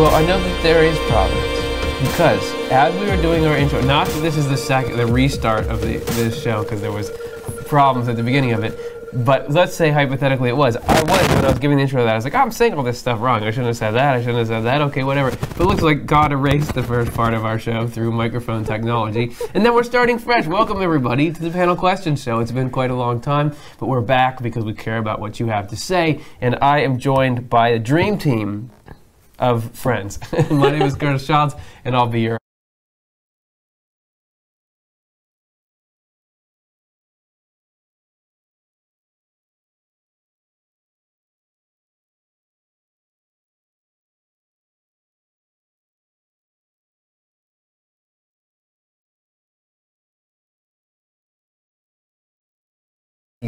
Well, I know that there is providence because as we were doing our intro, not that this is the second, the restart of the this show because there was problems at the beginning of it, but let's say hypothetically it was. I was when I was giving the intro to that. I was like, I'm saying all this stuff wrong. I shouldn't have said that. I shouldn't have said that. Okay, whatever. But it looks like God erased the first part of our show through microphone technology, and then we're starting fresh. Welcome everybody to the panel question show. It's been quite a long time, but we're back because we care about what you have to say, and I am joined by a dream team of friends. My name is Curtis Childs, and I'll be your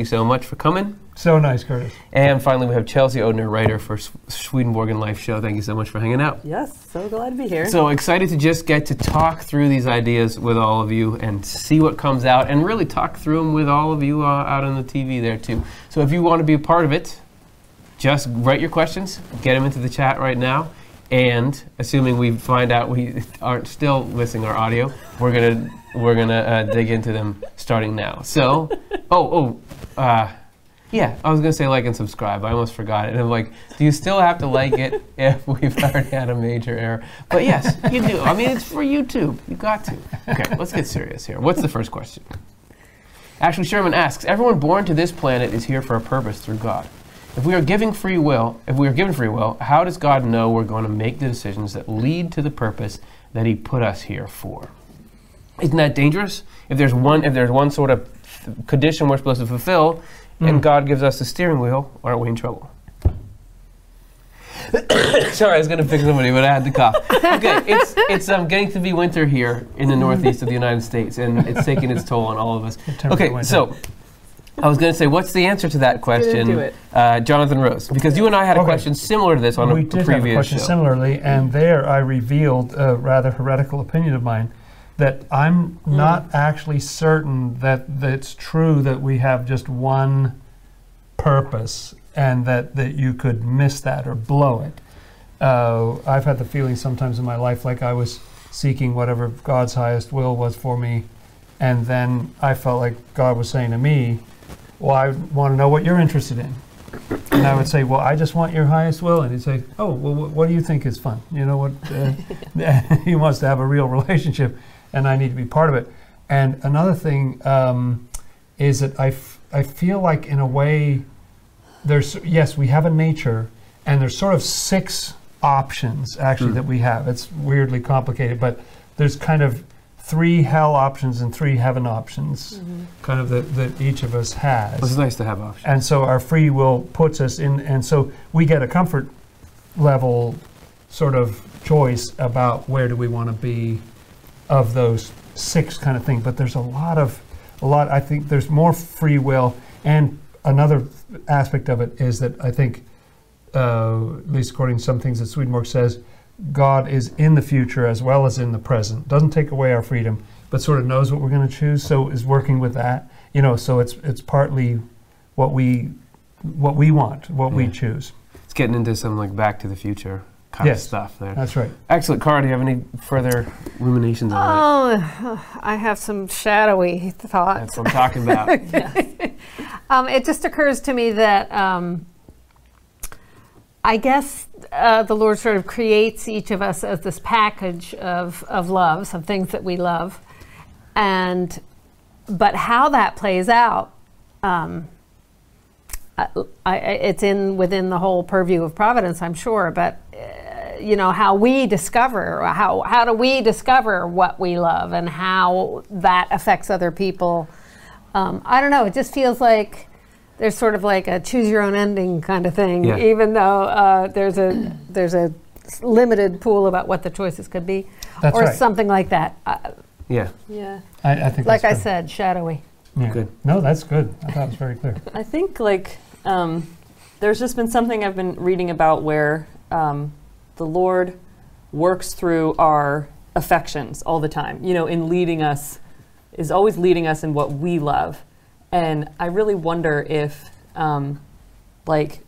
you so much for coming. So nice, Curtis. And finally, we have Chelsea Odhner, writer for S- Swedenborg Life Show. Thank you so much for hanging out. Yes, so glad to be here. So excited to just get to talk through these ideas with all of you and see what comes out and really talk through them with all of you uh, out on the TV there too. So if you want to be a part of it, just write your questions, get them into the chat right now. And assuming we find out we aren't still missing our audio, we're gonna we're gonna uh, dig into them starting now. So, oh oh, uh, yeah, I was gonna say like and subscribe. I almost forgot it. And I'm like, do you still have to like it if we've already had a major error? But yes, you do. I mean, it's for YouTube. You got to. Okay, let's get serious here. What's the first question? Ashley Sherman asks, everyone born to this planet is here for a purpose through God. If we are giving free will, if we are given free will, how does God know we're going to make the decisions that lead to the purpose that He put us here for? Isn't that dangerous? If there's one, if there's one sort of condition we're supposed to fulfill, and God gives us the steering wheel, aren't we in trouble? Sorry, I was going to pick somebody, but I had to cough. Okay, it's it's um, getting to be winter here in the northeast of the United States, and it's taking its toll on all of us. Okay, so I was going to say, what's the answer to that question, do it. Uh, Jonathan Rose? Because you and I had a Okay. question similar to this on a, we a did have a question show. similarly, and there I revealed a rather heretical opinion of mine that I'm Hmm. not actually certain that, that it's true that we have just one purpose and that, that you could miss that or blow it. Uh, I've had the feeling sometimes in my life like I was seeking whatever God's highest will was for me, and then I felt like God was saying to me, Well, I want to know what you're interested in. And I would say, "Well, I just want your highest will." And he'd say, "Oh, well, what, what do you think is fun? You know what? Uh, he wants to have a real relationship, and I need to be part of it." And another thing um, is that I, f- I feel like, in a way, there's yes, we have a nature, and there's sort of six options actually that we have. It's weirdly complicated, but there's kind of three hell options and three heaven options, kind of that, that each of us has. It's nice to have options. And so our free will puts us in, and so we get a comfort level sort of choice about where do we want to be of those six kind of thing. But there's a lot of, a lot, I think there's more free will. And another aspect of it is that I think, uh, at least according to some things that Swedenborg says, God is in the future as well as in the present. Doesn't take away our freedom, but sort of knows what we're going to choose. So is working with that. You know, so it's it's partly what we what we want, what we choose. It's getting into some like Back to the Future kind Yes. of stuff there. That's right. Excellent. Cara, do you have any further ruminations on that? Oh, I have some shadowy thoughts. That's what I'm talking about. Um, it just occurs to me that um, I guess uh, the Lord sort of creates each of us as this package of, of love, some things that we love, and but how that plays out, um, I, I, it's in within the whole purview of providence, I'm sure. But you know how we discover how how do we discover what we love and how that affects other people. Um, I don't know. It just feels like there's sort of like a choose your own ending kind of thing, Yeah. even though uh, there's a there's a limited pool about what the choices could be, That's or right. something like that. Uh, yeah. Yeah. I, I think. like I that's good. said, shadowy. Yeah. Good. No, that's good. I thought it was very clear. I think like um, there's just been something I've been reading about where um, the Lord works through our affections all the time. You know, in leading us, is always leading us in what we love, and I really wonder if, um, like,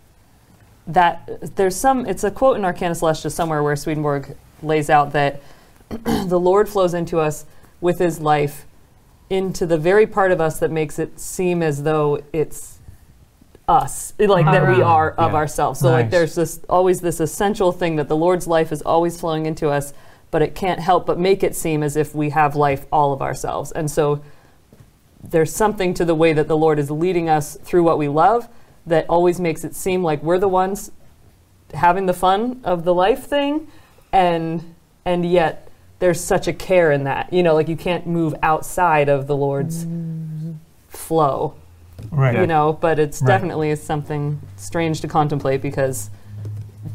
that there's some it's a quote in Arcana Coelestia somewhere where Swedenborg lays out that the Lord flows into us with his life into the very part of us that makes it seem as though it's us like that we Our are of Yeah. ourselves. So like there's this always this essential thing that the lord's life is always flowing into us but it can't help but make it seem as if we have life all of ourselves. And so there's something to the way that the lord is leading us through what we love that always makes it seem like we're the ones having the fun of the life thing and and yet there's such a care in that. You know like you can't move outside of the lord's mm-hmm. flow Right. you know but it's Right. definitely something strange to contemplate because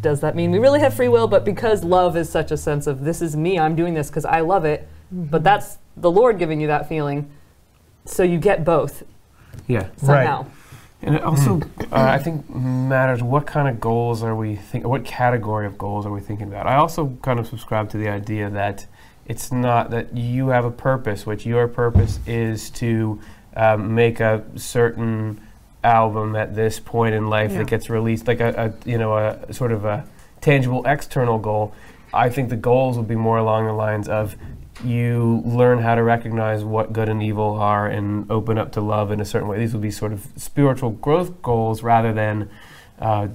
does that mean we really have free will but because love is such a sense of this is me i'm doing this because i love it but that's the lord giving you that feeling so you get both Yeah. somehow And it also, uh, I think, matters what kind of goals are we think, what category of goals are we thinking about. I also kind of subscribe to the idea that it's not that you have a purpose, which your purpose is to um, make a certain album at this point in life Yeah. that gets released, like a, a you know a sort of a tangible external goal. I think the goals would be more along the lines of you learn how to recognize what good and evil are and open up to love in a certain way. These would be sort of spiritual growth goals rather than uh,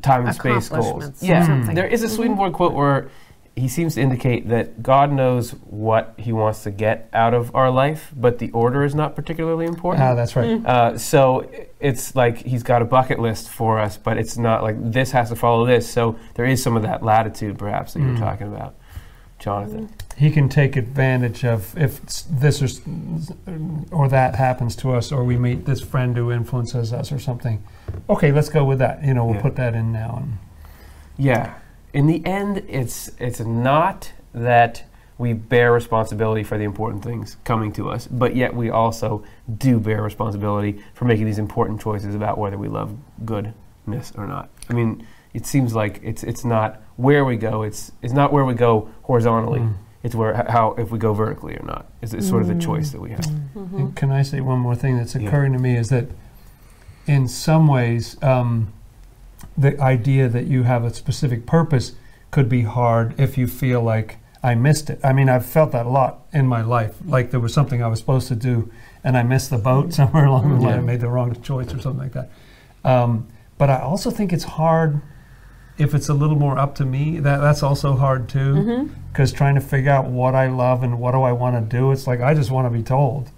time and space goals. Yeah, something. there is a Swedenborg quote where he seems to indicate that God knows what he wants to get out of our life, but the order is not particularly important. Ah, that's right. Uh, so it's like he's got a bucket list for us, but it's not like this has to follow this. So there is some of that latitude, perhaps, that you're Mm. talking about, Jonathan. He can take advantage of if this or, or that happens to us, or we meet this friend who influences us or something. Okay, let's go with that. You know, we'll Yeah. put that in now. And Yeah. In the end, it's it's not that we bear responsibility for the important things coming to us, but yet we also do bear responsibility for making these important choices about whether we love goodness or not. I mean, it seems like it's it's not where we go. It's it's not where we go horizontally. Mm. It's where how if we go vertically or not. It's, it's sort of the choice that we have. Mm-hmm. Can I say one more thing that's Yeah. occurring to me is that in some ways, um, the idea that you have a specific purpose could be hard if you feel like I missed it. I mean, I've felt that a lot in my life. Like there was something I was supposed to do and I missed the boat somewhere along the line, Yeah. I made the wrong choice or something like that. Um, but I also think it's hard if it's a little more up to me. That that's also hard too Mm-hmm. because trying to figure out what I love and what do I want to do, it's like I just want to be told.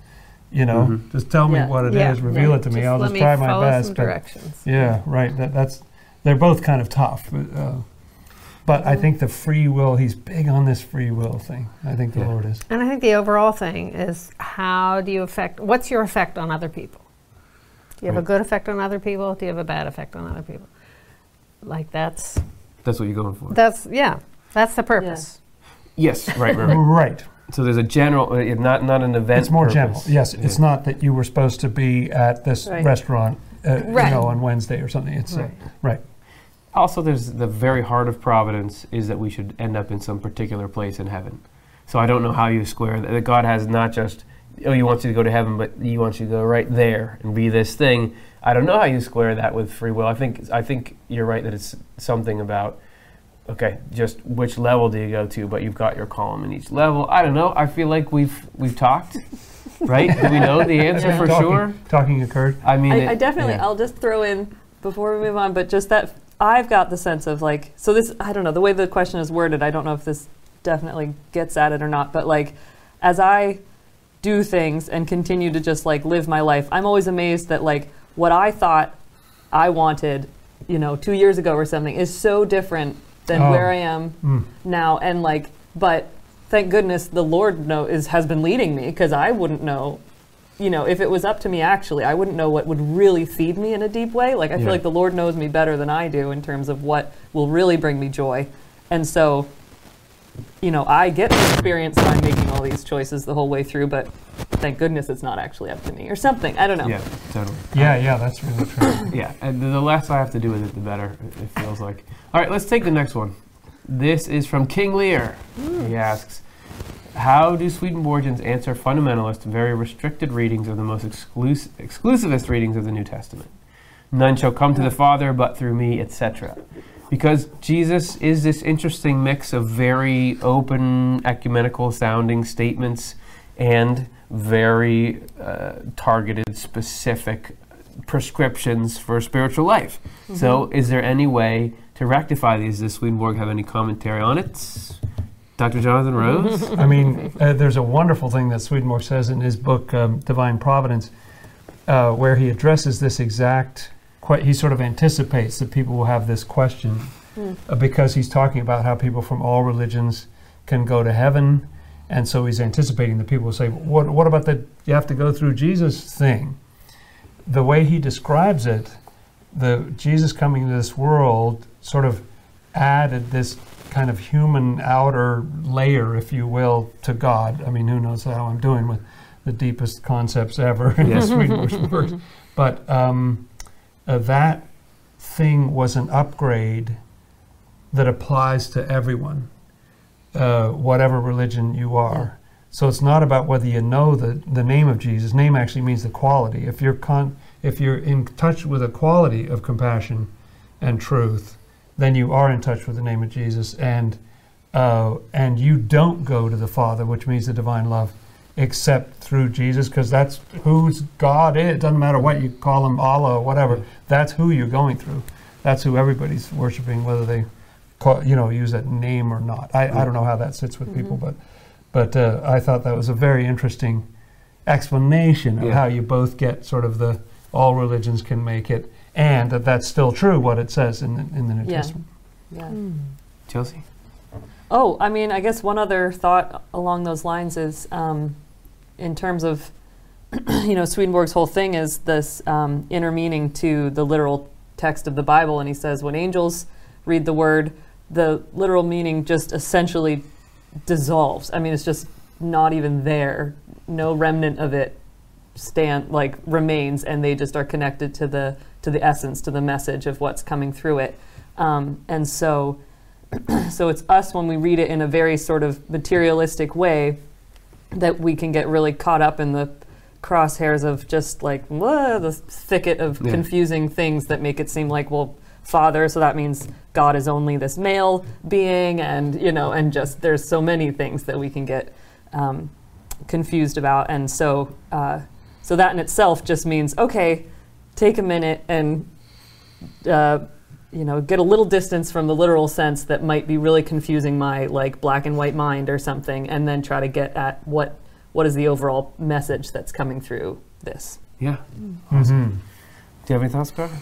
You know, Mhm. just tell me Yeah. what it is, Yeah. reveal Yeah. it to me. Just I'll just try my best. some but- directions. yeah, right. That, that's they're both kind of tough. But, uh, but I think the free will, he's big on this free will thing. I think the Yeah. Lord is. And I think the overall thing is how do you affect, what's your effect on other people? Do you have a good effect on other people? Do you have a bad effect on other people? Like that's, That's what you're going for. that's, yeah, that's the purpose. yes, right, right, right. Right. So there's a general, uh, not not an event. It's more purpose. general. Yes, Yeah. it's not that you were supposed to be at this Right. restaurant, uh, Right. you know, on Wednesday or something. It's uh, Right. Right. Also, there's the very heart of providence is that we should end up in some particular place in heaven. So I don't know how you square that. That God has not just, oh, He wants you to go to heaven, but He wants you to go right there and be this thing. I don't know how you square that with free will. I think I think you're right that it's something about, okay, just which level do you go to? But you've got your column in each level. I don't know. I feel like we've we've talked, right? Do we know the answer Yeah. for talking, sure? Talking occurred. I mean, I, it- I definitely, yeah. I'll just throw in before we move on, but just that I've got the sense of like, so this, I don't know, the way the question is worded, I don't know if this definitely gets at it or not, but like, as I do things and continue to just like live my life, I'm always amazed that like what I thought I wanted, you know, two years ago or something is so different than Oh. where I am Mm. now and like but thank goodness the lord know is has been leading me because i wouldn't know you know if it was up to me actually i wouldn't know what would really feed me in a deep way like i Yeah. feel like the lord knows me better than i do in terms of what will really bring me joy and so you know i get the experience by making all these choices the whole way through but thank goodness it's not actually up to me or something i don't know yeah, totally. Yeah, yeah, that's really true. Yeah, and the less I have to do with it, the better it it feels like. All right, let's take the next one. This is from King Lear. He hmm. asks, "How do Swedenborgians answer fundamentalist, very restricted readings of the most exclus- exclusivist readings of the New Testament? None shall come to the Father but through me, etc. Because Jesus is this interesting mix of very open, ecumenical sounding statements and very uh, targeted, specific prescriptions for spiritual life. So, is there any way to rectify these? Does Swedenborg have any commentary on it? Dr. Jonathan Rose? I mean, uh, there's a wonderful thing that Swedenborg says in his book, um, Divine Providence, uh, where he addresses this exact, que- he sort of anticipates that people will have this question uh, because he's talking about how people from all religions can go to heaven. And so he's anticipating that people will say, what, what about the you have to go through Jesus thing? The way he describes it, the Jesus coming to this world sort of added this kind of human outer layer, if you will, to God. I mean, who knows how I'm doing with the deepest concepts ever in Yes. Swedenborg's works. But um, uh, that thing was an upgrade that applies to everyone, uh, whatever religion you are. So it's not about whether you know the, the name of Jesus. Name actually means the quality. If you're con- if you're in touch with a quality of compassion and truth, then you are in touch with the name of Jesus, and uh, and you don't go to the Father, which means the divine love, except through Jesus, because that's who's God is. It doesn't matter what you call him, Allah or whatever. That's who you're going through. That's who everybody's worshiping, whether they call, you know use that name or not. I, I don't know how that sits with people, but but uh, I thought that was a very interesting explanation of Yeah. how you both get sort of the all religions can make it, and that that's still true what it says in the, in the New Yeah. Testament. Yeah. Chelsea? Oh, I mean, I guess one other thought along those lines is um, in terms of, you know, Swedenborg's whole thing is this um, inner meaning to the literal text of the Bible. And he says when angels read the word, the literal meaning just essentially dissolves. I mean, it's just not even there. No remnant of it stand like remains and they just are connected to the to the essence to the message of what's coming through it um, and so so it's us when we read it in a very sort of materialistic way that we can get really caught up in the crosshairs of just like the thicket of Yeah. confusing things that make it seem like well father so that means god is only this male being and you know and just there's so many things that we can get um, confused about and so uh, so that in itself just means okay take a minute and uh, you know get a little distance from the literal sense that might be really confusing my like black and white mind or something and then try to get at what what is the overall message that's coming through this Yeah. Mhm. Do you have any thoughts, Carter?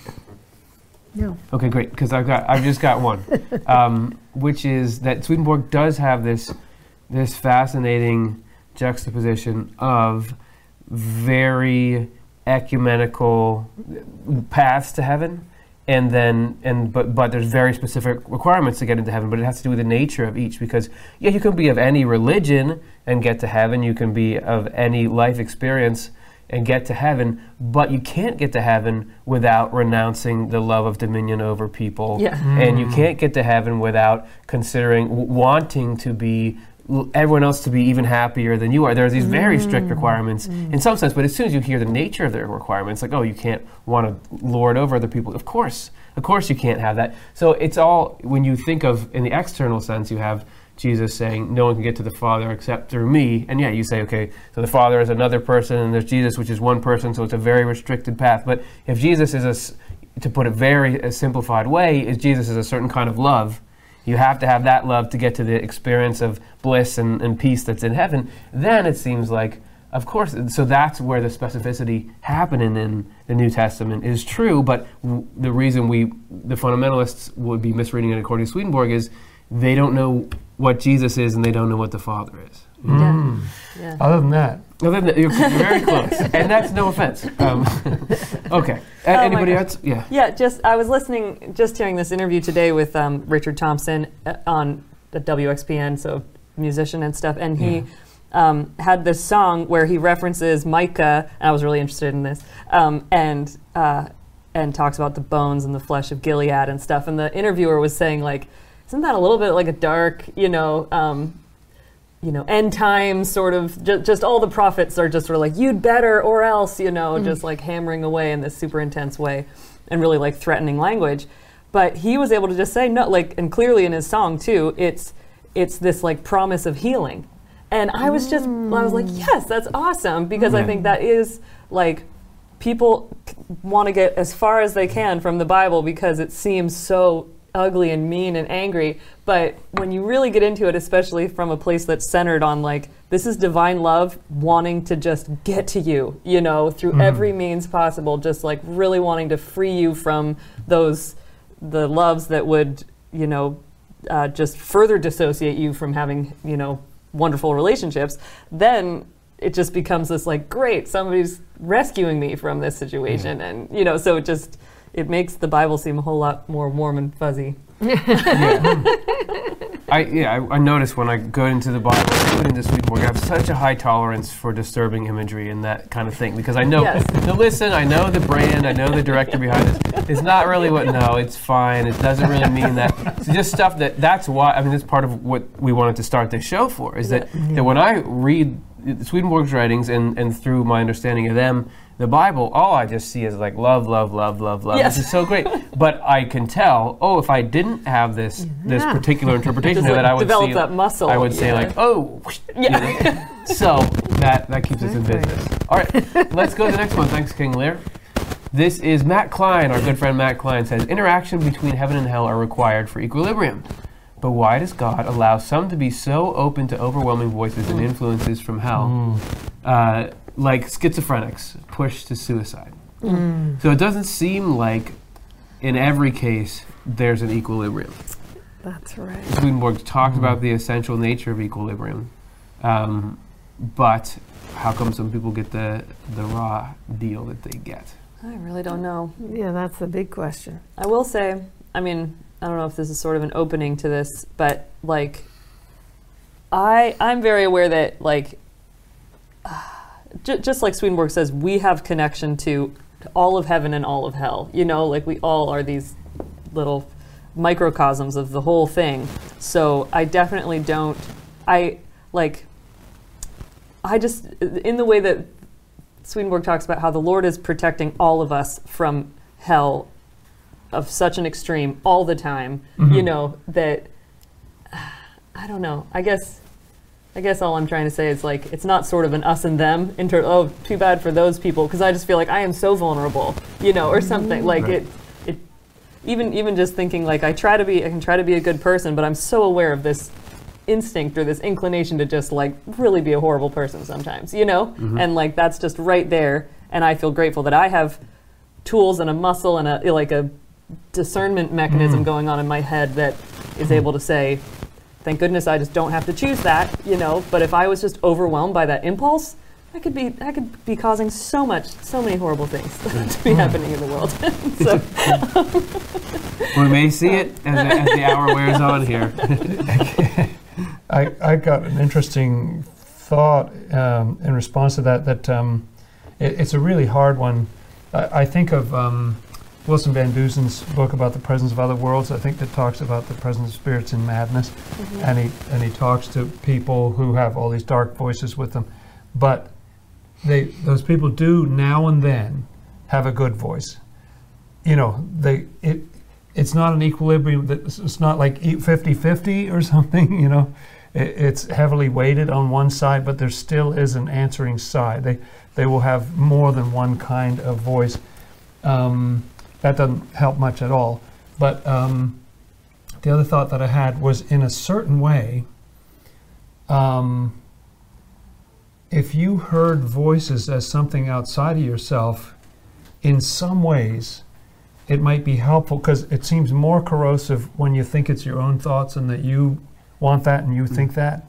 No. Okay, great. Because I've got, I've just got one, um, which is that Swedenborg does have this, this fascinating juxtaposition of very ecumenical paths to heaven, and then, and but but there's very specific requirements to get into heaven. But it has to do with the nature of each. Because yeah, you can be of any religion and get to heaven. You can be of any life experience and get to heaven, but you can't get to heaven without renouncing the love of dominion over people. Yeah. And you mm. can't get to heaven without considering w- wanting to be l- everyone else to be even happier than you are. There are these very strict mm. requirements in some sense, but as soon as you hear the nature of their requirements, like, oh, you can't want to lord over other people, of course. Of course you can't have that. So it's all, when you think of, in the external sense, you have Jesus saying, No one can get to the Father except through me. And yeah, you say, okay, so the Father is another person, and there's Jesus, which is one person, so it's a very restricted path. But if Jesus is a, to put it very a simplified way, is Jesus is a certain kind of love. You have to have that love to get to the experience of bliss and, and peace that's in heaven. Then it seems like, of course, so that's where the specificity happening in the New Testament is true. But w- the reason we, the fundamentalists, would be misreading it according to Swedenborg is they don't know what Jesus is and they don't know what the Father is. Mm. yeah Other than that, No, then you're very close, and that's no offense. Um, okay. Oh anybody else? Yeah. Yeah, just I was listening, just hearing this interview today with um, Richard Thompson uh, on the WXPN, so musician and stuff, and he um, had this song where he references Micah, and I was really interested in this, um, and uh, and talks about the bones and the flesh of Gilead and stuff, and the interviewer was saying like, isn't that a little bit like a dark, you know? Um, you know, end times sort of, ju- just all the prophets are just sort of like, you'd better or else, you know, mm-hmm. just like hammering away in this super intense way. and really like threatening language. But he was able to just say no, like, and clearly in his song too, it's it's this like promise of healing. And I was just, I was like, mm. yes, that's awesome because I think that is like people want to get as far as they can from the Bible because it seems so ugly and mean and angry. But when you really get into it, especially from a place that's centered on like, this is divine love wanting to just get to you, you know, through every means possible, just like really wanting to free you from those, the loves that would, you know, uh, just further dissociate you from having, you know, wonderful relationships, then it just becomes this like, great, somebody's rescuing me from this situation. And, you know, so it just, it makes the Bible seem a whole lot more warm and fuzzy. yeah. I yeah, I, I notice when I go into the Bible, including this week, I have such a high tolerance for disturbing imagery and that kind of thing because I know. Yes. Listen, I know the brand, I know the director behind this. It's not really what. No, it's fine. It doesn't really mean that. It's just stuff that. That's why. I mean, that's part of what we wanted to start this show for. Is that that when I read Swedenborg's writings and and through my understanding of them. The Bible, all I just see is like love, love, love, love, love. Yes. This is so great. But I can tell, oh, if I didn't have this this particular interpretation of it, like I would develop see, that muscle. I would say like, oh, whoosh, you Yeah. know. so that that keeps us in business. All right, let's go to the next one. Thanks, King Lear. This is Matt Klein, our good friend Matt Klein says interaction between heaven and hell are required for equilibrium. But why does God allow some to be so open to overwhelming voices and influences from hell, uh, like schizophrenics pushed to suicide? So it doesn't seem like in every case there's an equilibrium. That's right. Swedenborg talked about the essential nature of equilibrium, um, but how come some people get the the raw deal that they get? I really don't know. Yeah, that's the big question. I will say, I mean, I don't know if this is sort of an opening to this, but like, I I'm very aware that like, just like Swedenborg says, we have connection to all of heaven and all of hell. You know, like we all are these little microcosms of the whole thing. So I definitely don't. I like. I just in the way that Swedenborg talks about how the Lord is protecting all of us from hell of such an extreme all the time. You mm-hmm. know that I don't know. I guess I guess all I'm trying to say is like it's not sort of an us and them in ter- oh too bad for those people because I just feel like I am so vulnerable, you know, or something like Right. it it even even just thinking like I try to be I can try to be a good person, but I'm so aware of this instinct or this inclination to just like really be a horrible person sometimes, you know? Mm-hmm. And like that's just right there and I feel grateful that I have tools and a muscle and a like a discernment mechanism going on in my head that is able to say thank goodness I just don't have to choose that, you know, but if I was just overwhelmed by that impulse, I could be I could be causing so much so many horrible things to be happening in the world. so We may see it as, the- as the hour wears on here. I, I got an interesting thought um, in response to that. That um, it, it's a really hard one. I, I think of um, Wilson Van Dusen's book about the presence of other worlds. I think that talks about the presence of spirits in madness, and he and he talks to people who have all these dark voices with them, but they those people do now and then have a good voice. You know, they it it's not an equilibrium that it's not like e- 50-50 or something you know. It, it's heavily weighted on one side but there still is an answering side. They they will have more than one kind of voice. Um, that doesn't help much at all. But um, the other thought that i had was in a certain way um, if you heard voices as something outside of yourself in some ways it might be helpful because it seems more corrosive when you think it's your own thoughts and that you want that and you think that.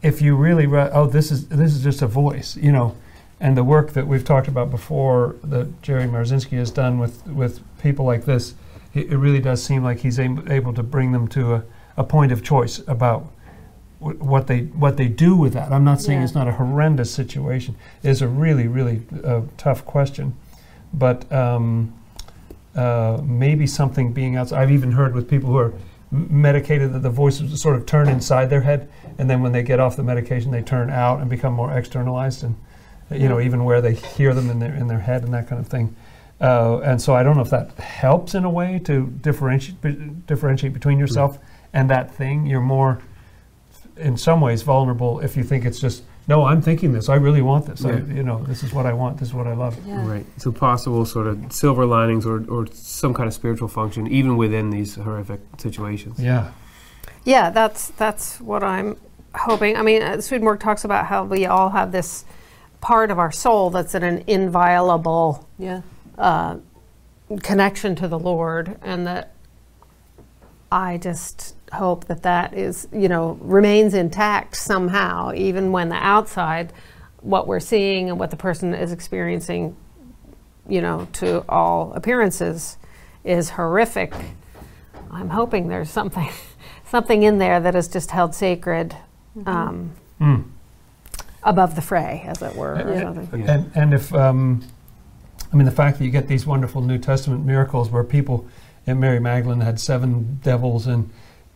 If you really, re- oh, this is this is just a voice, you know, and the work that we've talked about before that Jerry Marzinski has done with with people like this, it, it really does seem like he's able to bring them to a, a point of choice about wh- what they what they do with that. I'm not saying Yeah. it's not a horrendous situation. It's a really really uh, tough question, but um, uh, maybe something being outside. I've even heard with people who are medicated that the voices sort of turn inside their head, and then when they get off the medication, they turn out and become more externalized, and you know even where they hear them in their in their head and that kind of thing. Uh, and so I don't know if that helps in a way to differentiate be- differentiate between yourself and that thing. You're more, in some ways, vulnerable if you think it's just no. I'm thinking this. I really want this. I, you know, this is what I want. This is what I love. Yeah. Right. So possible sort of silver linings or, or some kind of spiritual function even within these horrific situations. Yeah. Yeah, that's that's what I'm hoping. I mean, uh, Swedenborg talks about how we all have this part of our soul that's in an inviolable Yeah. uh, connection to the Lord, and that I just hope that that is, you know, remains intact somehow, even when the outside, what we're seeing and what the person is experiencing, you know, to all appearances, is horrific. I'm hoping there's something, something in there that is just held sacred. Um, Mm. Above the fray, as it were. or Yeah. something. Yeah. And and if um, I mean the fact that you get these wonderful New Testament miracles where people and Mary Magdalene had seven devils and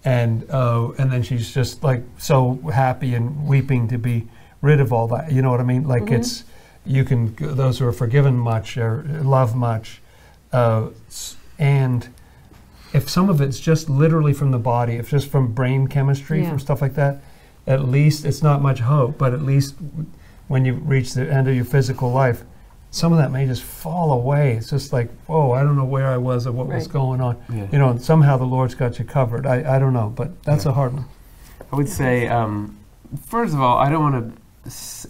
and uh, and then she's just like so happy and weeping to be rid of all that. You know what I mean? Like it's you can those who are forgiven much or love much, uh, and if some of it's just literally from the body, if just from brain chemistry, Yeah. from stuff like that, at least it's not much hope. But at least when you reach the end of your physical life, some of that may just fall away. It's just like, whoa, I don't know where I was or what was going on. Yeah. You know, and somehow the Lord's got you covered. I, I don't know, but that's Yeah. a hard one. I would say, um, first of all, I don't want to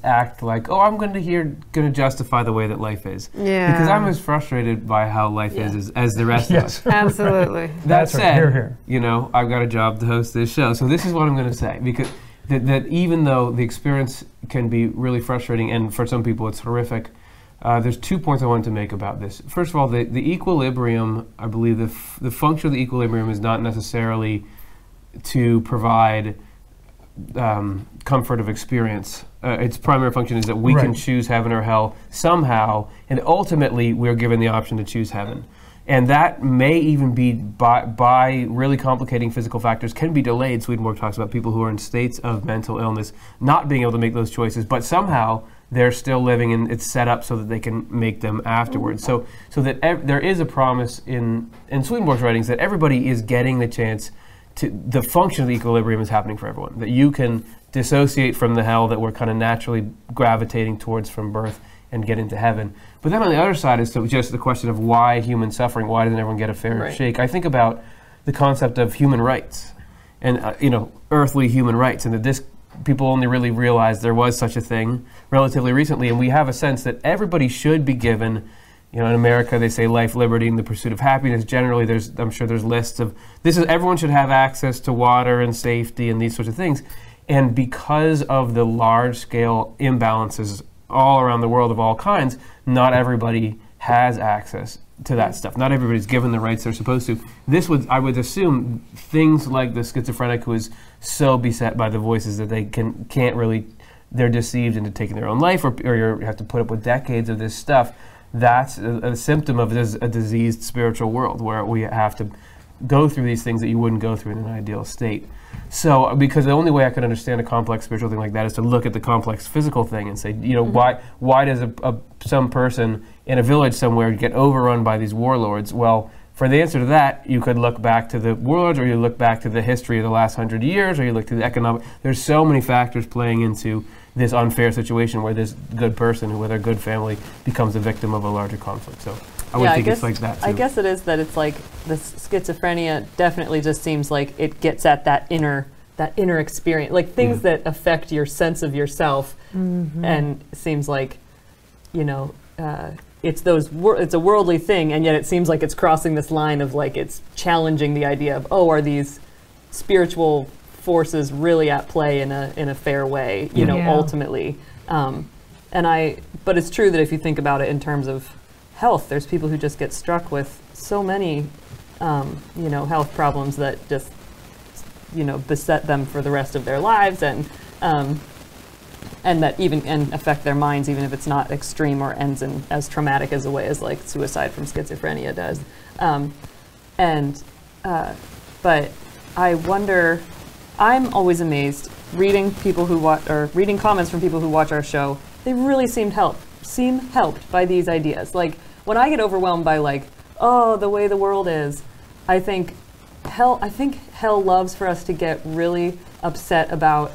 act like, oh, I'm going to here going to justify the way that life is, Yeah. because I'm as frustrated by how life is as, as the rest of us. Yes. Absolutely. That That's right. said, Here, here. you know, I've got a job to host this show, so this is what I'm going to say because that, that even though the experience can be really frustrating and for some people it's horrific, uh, there's two points I wanted to make about this. First of all, the, the equilibrium, I believe the, f- the function of the equilibrium is not necessarily to provide um, comfort of experience. Uh, its primary function is that we can choose heaven or hell somehow, and ultimately we're given the option to choose heaven. And that may even be by, by really complicating physical factors, can be delayed. Swedenborg talks about people who are in states of mental illness not being able to make those choices, but somehow they're still living and it's set up so that they can make them afterwards. So, so that ev- there is a promise in, in Swedenborg's writings that everybody is getting the chance to the function of the equilibrium is happening for everyone. That you can dissociate from the hell that we're kind of naturally gravitating towards from birth and get into heaven. But then on the other side is just the question of why human suffering. Why doesn't everyone get a fair Right. shake? I think about the concept of human rights and uh, you know earthly human rights, and that this people only really realized there was such a thing relatively recently, and we have a sense that everybody should be given. You know, in America, they say life, liberty, and the pursuit of happiness. Generally, there's I'm sure there's lists of this is everyone should have access to water and safety and these sorts of things. And because of the large scale imbalances all around the world of all kinds, not everybody has access to that stuff. Not everybody's given the rights they're supposed to. This would, I would assume, things like the schizophrenic who is so beset by the voices that they can can't really, they're deceived into taking their own life, or, or you have to put up with decades of this stuff. That's a, a symptom of this, a diseased spiritual world where we have to go through these things that you wouldn't go through in an ideal state. So, uh, because the only way I could understand a complex spiritual thing like that is to look at the complex physical thing and say, you know, why why does a, a some person in a village somewhere get overrun by these warlords? Well, for the answer to that, you could look back to the warlords, or you look back to the history of the last hundred years, or you look to the economic. There's so many factors playing into this unfair situation where this good person with a good family becomes a victim of a larger conflict. So, I would yeah, think I guess, it's like that. Too. I guess it is that it's like the schizophrenia definitely just seems like it gets at that inner that inner experience, like things Yeah. that affect your sense of yourself, and seems like, you know, uh, it's those wor- it's a worldly thing, and yet it seems like it's crossing this line of like it's challenging the idea of oh, are these spiritual forces really at play in a in a fair way? You know, Yeah. ultimately. Um, and I, but it's true that if you think about it in terms of health, there's people who just get struck with so many, um, you know, health problems that just, you know, beset them for the rest of their lives, and um, and that even and affect their minds, even if it's not extreme or ends in as traumatic as a way as like suicide from schizophrenia does. Um, and uh, but I wonder. I'm always amazed reading people who watch or reading comments from people who watch our show. They really seemed helped seem helped by these ideas. Like when I get overwhelmed by like, oh, the way the world is, I think hell. I think hell loves for us to get really upset about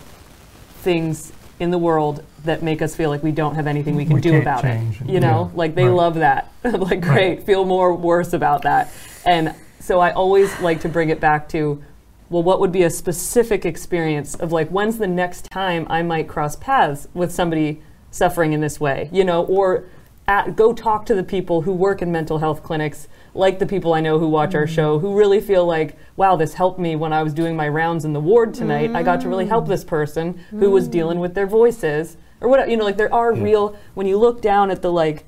things in the world that make us feel like we don't have anything we can We do about it. You know, yeah, like they right. love that. like, great, feel more worse about that. And so I always like to bring it back to, well, what would be a specific experience of like, when's the next time I might cross paths with somebody suffering in this way, you know, or at, go talk to the people who work in mental health clinics, like the people I know who watch our show, who really feel like, wow, this helped me when I was doing my rounds in the ward tonight. I got to really help this person who was dealing with their voices or whatever. You know, like there are real, when you look down at the like,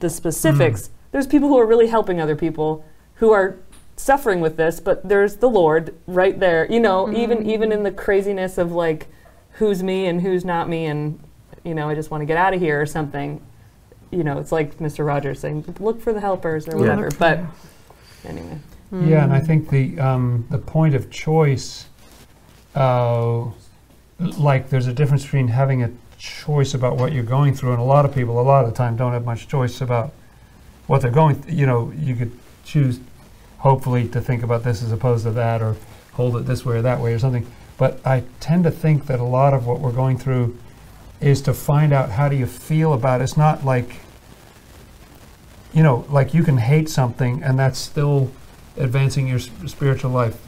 the specifics, hmm. there's people who are really helping other people who are suffering with this, but there's the Lord right there. You know, mm-hmm. even even in the craziness of like who's me and who's not me and you know, I just want to get out of here or something. You know, it's like Mr. Rogers saying, look for the helpers or Yeah. whatever. But anyway. Yeah, and I think the um, the point of choice, uh, like there's a difference between having a choice about what you're going through, and a lot of people, a lot of the time, don't have much choice about what they're going. Th- you know, you could choose, hopefully, to think about this as opposed to that, or hold it this way or that way or something. But I tend to think that a lot of what we're going through is to find out how do you feel about it. It's not like, you know, like you can hate something and that's still advancing your spiritual life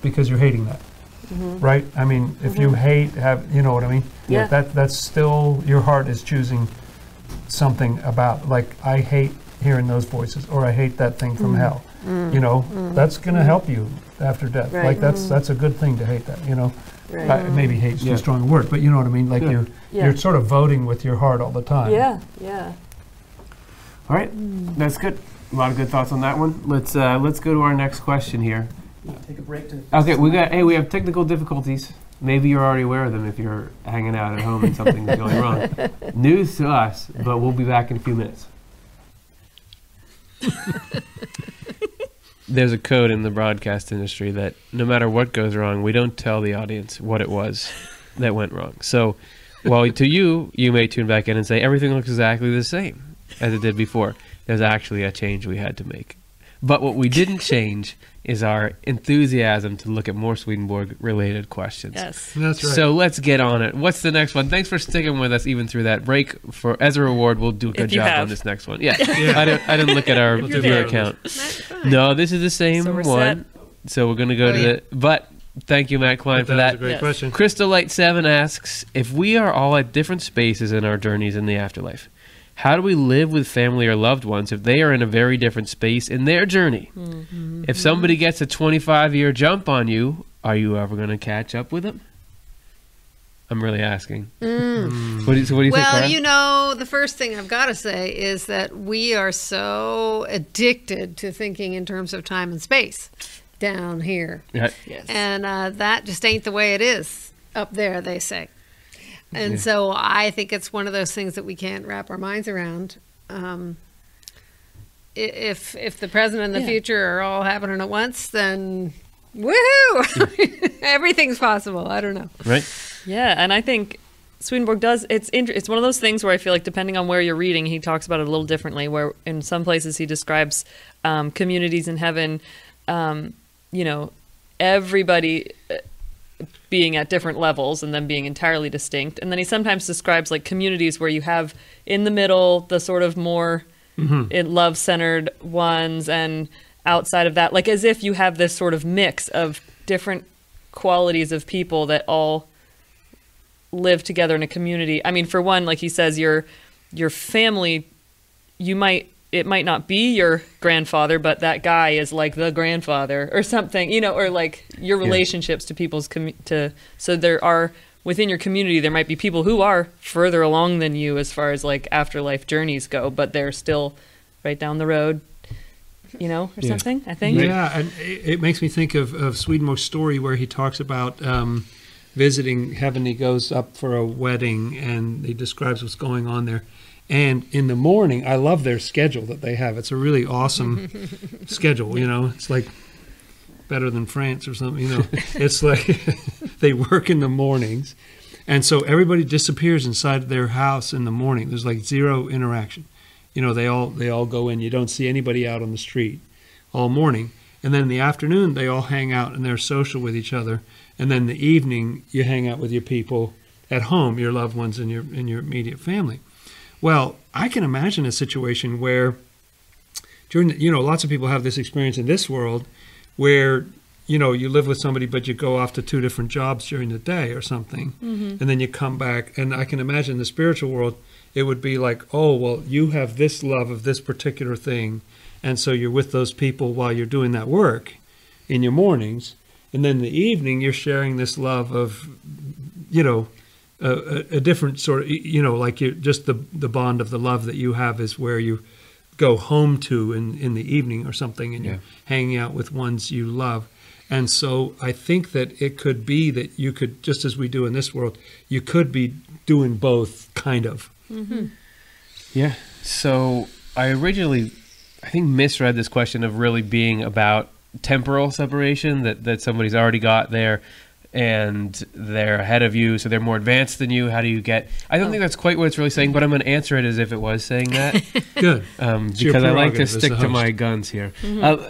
because you're hating that, mm-hmm. right? I mean, if you mm-hmm. hate, have you know what I mean? Yeah. That that's still your heart is choosing something about like I hate hearing those voices or I hate that thing from mm. hell. Mm. You know, mm. that's going to help you after death. Right. Like that's that's a good thing to hate that. You know, Right. uh, maybe hate's Yeah. too strong a word, but you know what I mean. Like Yeah. you're yeah. you're sort of voting with your heart all the time. yeah. Yeah. All right, that's good. A lot of good thoughts on that one. Let's uh, let's go to our next question here. Take a break to. Okay, we got. Hey, we have technical difficulties. Maybe you're already aware of them if you're hanging out at home and something's going wrong. News to us, but we'll be back in a few minutes. There's a code in the broadcast industry that no matter what goes wrong, we don't tell the audience what it was that went wrong. So, while to you, you may tune back in and say everything looks exactly the same as it did before. There's actually a change we had to make. But what we didn't change is our enthusiasm to look at more Swedenborg related questions. Yes. That's right. So let's get on it. What's the next one? Thanks for sticking with us even through that break. For as a reward, we'll do a good job have. on this next one. Yeah, I didn't. I didn't look at our We'll viewer that. account. No, this is the same So we're one. So we're gonna go Oh, to yeah. the. But thank you, Matt Klein, for that was that. a great Yes. question. Crystal Light Seven asks if we are all at different spaces in our journeys in the afterlife. How do we live with family or loved ones if they are in a very different space in their journey? Mm-hmm. If somebody gets a 25 year jump on you, are you ever going to catch up with them? I'm really asking. Mm. Mm. What do you, so what do you think? Well, you know, the first thing I've got to say is that we are so addicted to thinking in terms of time and space down here. Yes. And uh, that just ain't the way it is up there, they say. And Yeah. so I think it's one of those things that we can't wrap our minds around. Um, if if the present and the Yeah. future are all happening at once, then woohoo! Everything's possible. I don't know. Right? Yeah, and I think Swedenborg does. It's inter- it's one of those things where I feel like depending on where you're reading, he talks about it a little differently. Where in some places he describes um, communities in heaven, um, you know, everybody being at different levels and then being entirely distinct. And then he sometimes describes like communities where you have in the middle the sort of more mm-hmm. in love centered ones and outside of that, like as if you have this sort of mix of different qualities of people that all live together in a community. I mean, for one, like he says, your your family, you might it might not be your grandfather, but that guy is like the grandfather or something, you know, or like your relationships to people's commu- to. So there are within your community, there might be people who are further along than you as far as like afterlife journeys go, but they're still right down the road, you know, or Yeah. something. I think. Yeah, and it, it makes me think of, of Swedenborg's story where he talks about um, visiting heaven. He goes up for a wedding and he describes what's going on there. And in the morning, I love their schedule that they have. It's a really awesome schedule. You know, it's like better than France or something. You know, it's like they work in the mornings, and so everybody disappears inside their house in the morning. There's like zero interaction, you know, they all they all go in. You don't see anybody out on the street all morning, and then in the afternoon they all hang out and they're social with each other, and then the evening you hang out with your people at home, your loved ones and your and your immediate family. Well, I can imagine a situation where during the, you know lots of people have this experience in this world where you know you live with somebody but you go off to two different jobs during the day or something mm-hmm. and then you come back and i can imagine the spiritual world it would be like oh well you have this love of this particular thing and so you're with those people while you're doing that work in your mornings and then the evening you're sharing this love of you know a, a, a different sort of you know like you just the the bond of the love that you have is where you go home to in in the evening or something and Yeah. you're hanging out with ones you love and so i think that it could be that you could just as we do in this world you could be doing both kind of mm-hmm. Yeah. So I originally, I think, misread this question of really being about temporal separation that that somebody's already got there, and they're ahead of you, so they're more advanced than you. How do you get? I don't think that's quite what it's really saying, but I'm going to answer it as if it was saying that. good um, because I like to stick to my guns here. Uh,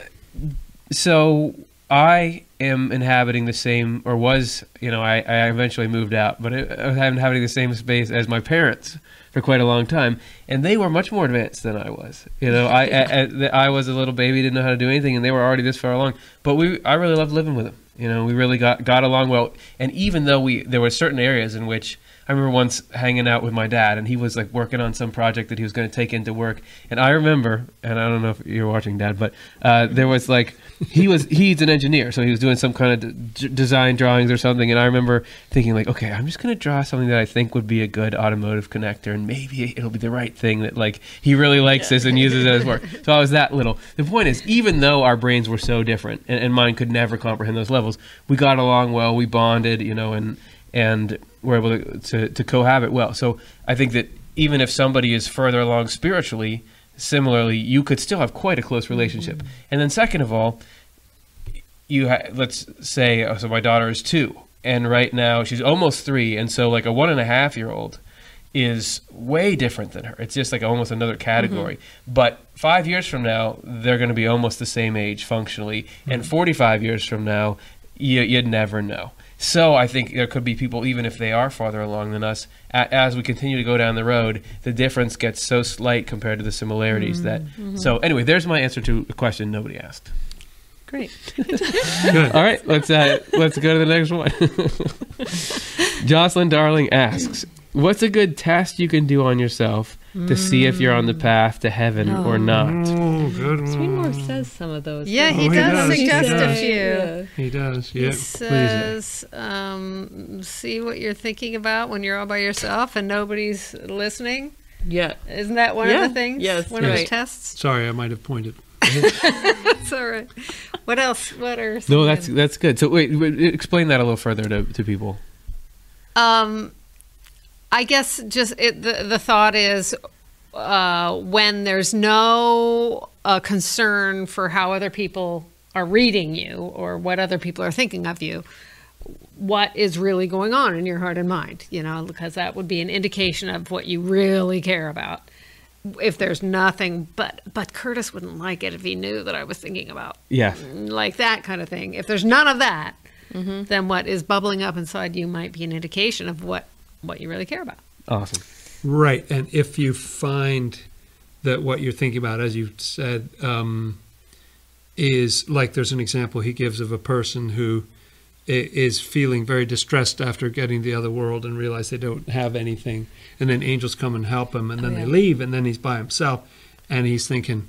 so I am inhabiting the same, or was, you know, I, I eventually moved out, but I, I was inhabiting the same space as my parents for quite a long time, and they were much more advanced than I was. You know, I, I, I, I was a little baby, didn't know how to do anything, and they were already this far along. But we, I really loved living with them. You know, we really got got along well, and even though we, there were certain areas in which I remember once hanging out with my dad, and he was like working on some project that he was going to take into work. And I remember, and I don't know if you're watching, Dad, but uh, there was like he was he's an engineer, so he was doing some kind of d- design drawings or something. And I remember thinking like, okay, I'm just going to draw something that I think would be a good automotive connector, and maybe it'll be the right thing that like he really likes this and uses it as work. So I was that little. The point is, even though our brains were so different, and, and mine could never comprehend those levels, we got along well. We bonded, you know, and and we're able to, to, to cohabit well. So I think that even if somebody is further along spiritually, similarly, you could still have quite a close relationship. Mm-hmm. And then, second of all, you ha- let's say, oh, so my daughter is two, and right now she's almost three, and so like a one and a half year old is way different than her. It's just like almost another category. Mm-hmm. But five years from now, they're going to be almost the same age functionally, and mm-hmm. 45 years from now, you, you'd never know. So I think there could be people, even if they are farther along than us, a, as we continue to go down the road, the difference gets so slight compared to the similarities that. So anyway, there's my answer to a question nobody asked. Great. All right, let's uh, let's go to the next one. Jocelyn Darling asks, "What's a good test you can do on yourself to see if you're on the path to heaven or not?" oh good one. Swedenborg says some of those. Yeah, he Oh, he does does, he suggest a does. few. he does Yeah. He says, um, see what you're thinking about when you're all by yourself and nobody's listening. Yeah. Isn't that one Yeah. of the things? Yes, One of right. his tests? sorry i might have pointed That's all right. What else? What are some No, that's them? that's good. So wait, wait, explain that a little further to, to people. Um, I guess just it, the the thought is uh, when there's no uh, concern for how other people are reading you or what other people are thinking of you, what is really going on in your heart and mind? You know, because that would be an indication of what you really care about. If there's nothing, but but Curtis wouldn't like it if he knew that I was thinking about Yeah. like that kind of thing. If there's none of that, then what is bubbling up inside you might be an indication of what what you really care about. Awesome. Right, and if you find that what you're thinking about, as you said, um, is like there's an example he gives of a person who is feeling very distressed after getting the other world and realize they don't have anything, and then angels come and help him, and then Oh, they leave, and then he's by himself, and he's thinking,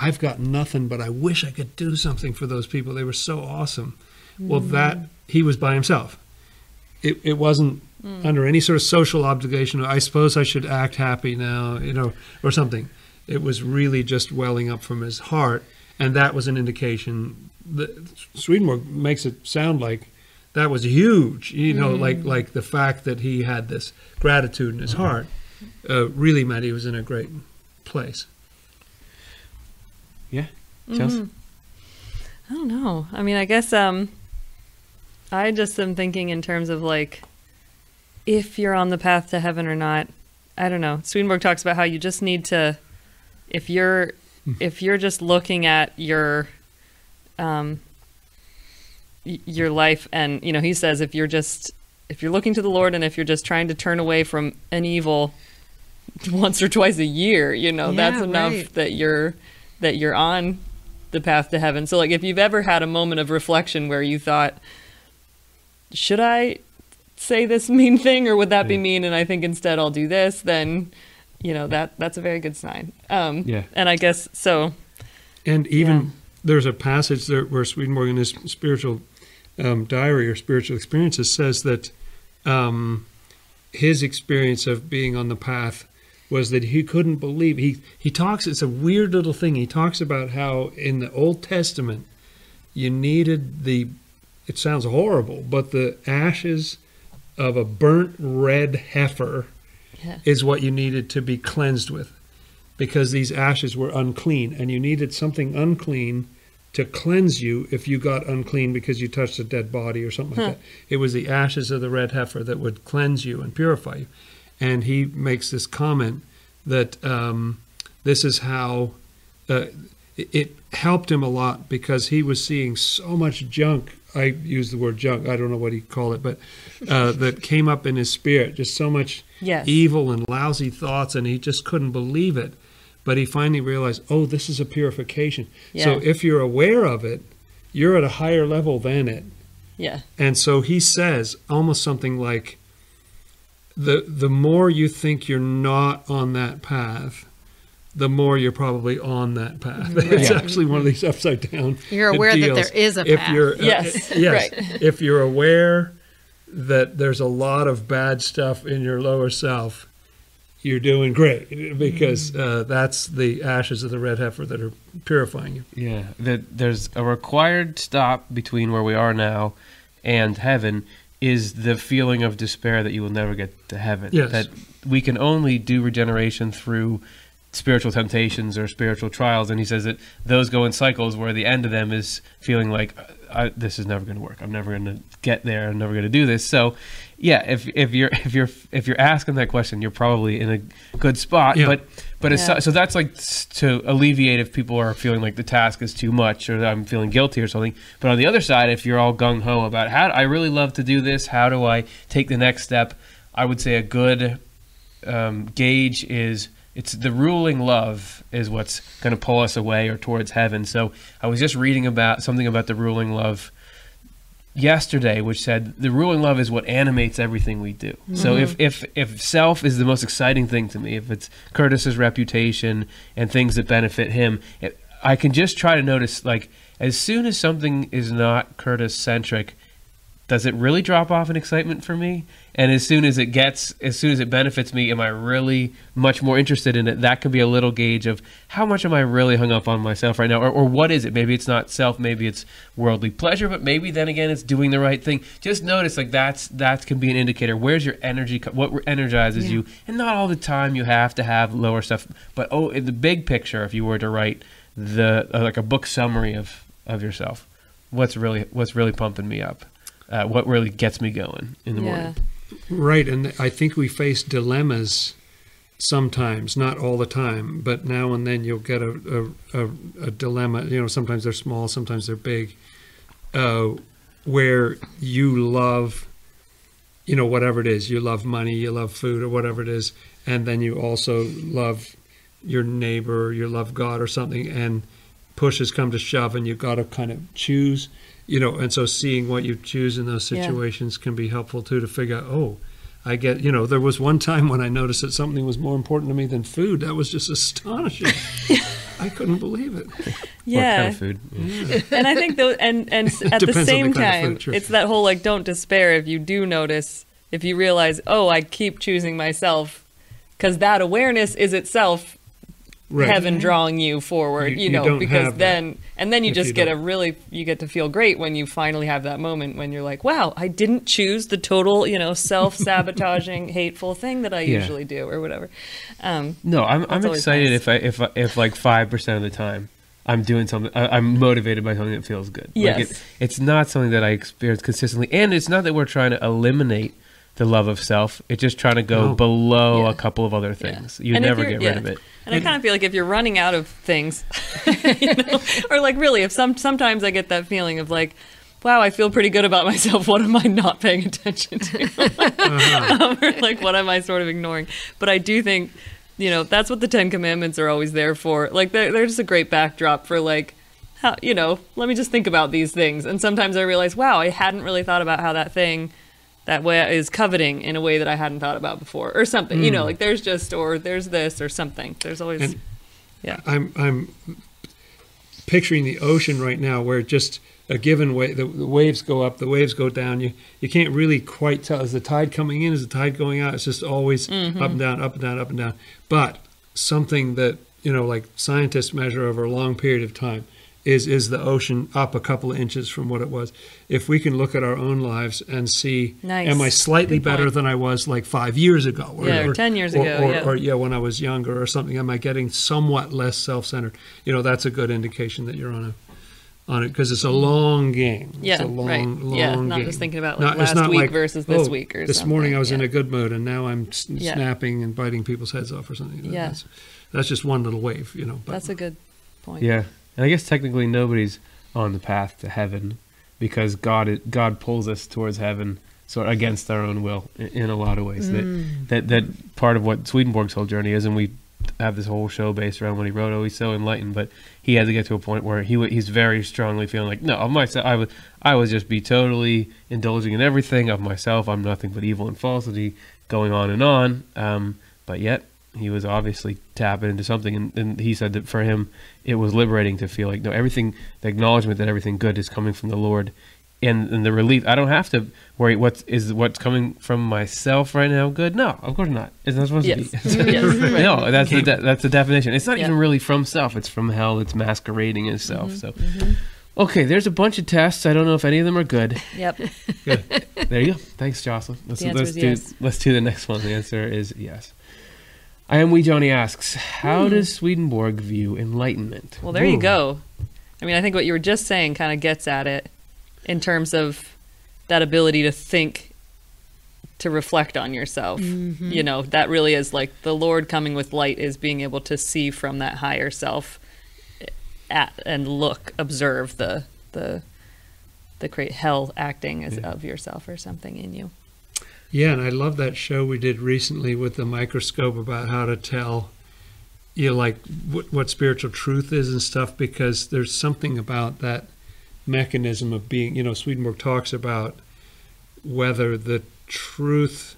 "I've got nothing, but I wish I could do something for those people. They were so awesome." Well, that he was by himself. It it wasn't under any sort of social obligation. I suppose I should act happy now, you know, or something. It was really just welling up from his heart, and that was an indication. That Swedenborg makes it sound like that was huge, you know, like like the fact that he had this gratitude in his heart uh, really meant he was in a great place. Yeah, Chelsea? I don't know. I mean, I guess um, I just am thinking in terms of like if you're on the path to heaven or not. I don't know. Swedenborg talks about how you just need to if you're if you're just looking at your um your life and you know he says if you're just if you're looking to the lord and if you're just trying to turn away from an evil once or twice a year you know that's enough right. that you're that you're on the path to heaven so like if you've ever had a moment of reflection where you thought should i say this mean thing or would that be mean and i think instead i'll do this then you know that that's a very good sign um Yeah. and i guess so And even Yeah. there's a passage there where Swedenborg in his spiritual um, diary or spiritual experiences says that um, his experience of being on the path was that he couldn't believe he he talks it's a weird little thing he talks about how in the Old Testament you needed the it sounds horrible but the ashes of a burnt red heifer Yeah. is what you needed to be cleansed with because these ashes were unclean and you needed something unclean to cleanse you if you got unclean because you touched a dead body or something like that. It was the ashes of the red heifer that would cleanse you and purify you. And he makes this comment that um, this is how uh, it helped him a lot because he was seeing so much junk. I use the word junk. I don't know what he called it, but uh, that came up in his spirit. Just so much yes evil and lousy thoughts, and he just couldn't believe it. But he finally realized, oh, this is a purification. So if you're aware of it, you're at a higher level than it. yeah And so he says almost something like, the the more you think you're not on that path, the more you're probably on that path. It's Yeah. actually one of these upside down. You're aware that there is a if path. You're, uh, Yes, yes. right. If you're aware that there's a lot of bad stuff in your lower self, you're doing great because uh, that's the ashes of the red heifer that are purifying you. Yeah, that there's a required stop between where we are now and heaven is the feeling of despair that you will never get to heaven. Yes. That we can only do regeneration through spiritual temptations or spiritual trials, and he says that those go in cycles where the end of them is feeling like I, this is never going to work. I'm never going to get there. I'm never going to do this. So, yeah, if if you're if you're if you're asking that question, you're probably in a good spot. Yeah. But but Yeah. so, so that's like to alleviate if people are feeling like the task is too much or I'm feeling guilty or something. But on the other side, if you're all gung ho about how I really love to do this, how do I take the next step? I would say a good um, gauge is it's the ruling love is what's going to pull us away or towards heaven. So I was just reading about something about the ruling love yesterday, which said the ruling love is what animates everything we do. So mm-hmm. if if if self is the most exciting thing to me, if it's Curtis's reputation and things that benefit him, it, I can just try to notice like as soon as something is not Curtis centric, does it really drop off in excitement for me? And as soon as it gets, as soon as it benefits me, am I really much more interested in it? That could be a little gauge of how much am I really hung up on myself right now, or, or what is it? Maybe it's not self, maybe it's worldly pleasure, but maybe then again it's doing the right thing. Just notice like that's that can be an indicator. Where's your energy? What energizes Yeah. you? And not all the time you have to have lower stuff, but oh, in the big picture, if you were to write the uh, like a book summary of of yourself, what's really what's really pumping me up? uh, what really gets me going in the yeah. morning. Right, and I think we face dilemmas sometimes, not all the time, but now and then you'll get a, a, a, a dilemma. You know, sometimes they're small, sometimes they're big, uh, where you love, you know, whatever it is. You love money, you love food, or whatever it is, and then you also love your neighbor, you love God, or something, and pushes come to shove, and you've got to kind of choose you know and so seeing what you choose in those Yeah. situations can be helpful too to figure out oh i get you know there was one time when i noticed that something was more important to me than food that was just astonishing i couldn't believe it What Yeah. kind of food? Yeah. and I think though, and and at the Depends on the same time, food, sure. it's that whole like don't despair if you do notice if you realize oh I keep choosing myself because that awareness is itself right heaven drawing you forward You- you, you know don't because have that then and then you just you get a don't. really you get to feel great when you finally have that moment when you're like wow I didn't choose the total you know self sabotaging hateful thing that I Yeah. usually do or whatever um, No, I'm I'm excited nice. if I if I- if like five percent of the time I'm doing something. I, I'm motivated by something that feels good. Like Yes. it, it's not something that I experience consistently, and it's not that we're trying to eliminate the love of self. It's just trying to go No. below Yeah. a couple of other Yeah. things. You And never get yeah. rid of it. And I kind of feel like if you're running out of things, you know, or like really, if some sometimes I get that feeling of like, wow, I feel pretty good about myself. What am I not paying attention to? um, or like, what am I sort of ignoring? But I do think, you know, that's what the Ten Commandments are always there for. Like, they're, they're just a great backdrop for like. How, you know, let me just think about these things. And sometimes I realize, wow, I hadn't really thought about how that thing that way is coveting in a way that I hadn't thought about before, or something. You know, like there's just, or there's this, or something. There's always, And- yeah. I'm I'm picturing the ocean right now, where just a given way the, the waves go up, the waves go down. You you can't really quite tell is the tide coming in, is the tide going out. It's just always Mm-hmm. up and down, up and down, up and down. But something that you know, like scientists measure over a long period of time. Is, is the ocean up a couple of inches from what it was? If we can look at our own lives and see, Nice. am I slightly Good better point. than I was like five years ago? Yeah, or 10 years or- ago, or- yeah. or yeah, when I was younger or something, am I getting somewhat less self-centered? You know, that's a good indication that you're on a on it because it's a long game. Yeah, it's a long, right. long Yeah, not game. just thinking about, like, Not- it's last week like, versus this oh, week or this morning I was in a good mood and now I'm s- Yeah. snapping and biting people's heads off or something. Yeah. That's, that's just one little wave, you know. But That's a good point. Yeah, and I guess technically nobody's on the path to heaven because God God pulls us towards heaven sort of against our own will in, in a lot of ways. Mm. That that that part of what Swedenborg's whole journey is, and we have this whole show based around what he wrote. Oh, he's so enlightened, but he had to get to a point where he he's very strongly feeling like, no, of myself, I would I would just be totally indulging in everything of myself. I'm nothing but evil and falsity, going on and on. Um, but yet he was obviously tapping into something, and, and he said that for him it was liberating to feel like no, everything, the acknowledgement that everything good is coming from the Lord. And, and the relief, I don't have to worry. What's is what's coming from myself right now? Good? No, of course not. It's not supposed Yes. to be. yes. Right. No, that's the de- that's the definition. It's not Yeah. even really from self. It's from hell. It's masquerading as self. Mm-hmm. So, okay, there's a bunch of tests. I don't know if any of them are good. Yep. There you go. Thanks, Jocelyn. Let's, The let's is do yes. let's do the next one. The answer is yes. I am we Johnny asks, how hmm. does Swedenborg view enlightenment? Well, there you go. I mean, I think what you were just saying kind of gets at it in terms of that ability to think, to reflect on yourself. Mm-hmm. You know, that really is like the Lord coming with light is being able to see from that higher self eh, at and look, observe the the the great hell acting as of yourself or something in you. Yeah, and I love that show we did recently with the microscope about how to tell, you know, like what, what spiritual truth is and stuff, because there's something about that mechanism of being, you know, Swedenborg talks about whether the truth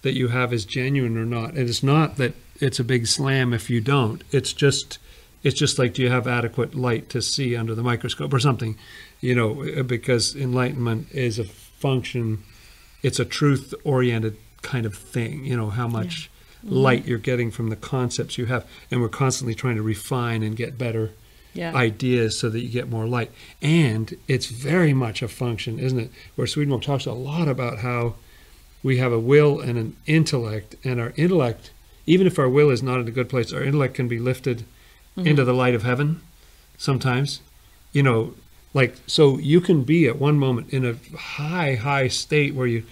that you have is genuine or not. And it's not that it's a big slam if you don't. It's just, it's just like, do you have adequate light to see under the microscope or something, you know, because enlightenment is a function it's a truth oriented kind of thing you know how much mm-hmm. light you're getting from the concepts you have. And we're constantly trying to refine and get better Yeah. ideas so that you get more light. And it's very much a function isn't it? Where swedenborg talks a lot about how we have a will and an intellect and our intellect even if our will is not in a good place our intellect can be lifted mm-hmm. into the light of heaven sometimes. You know like so you can be at one moment in a high high state where you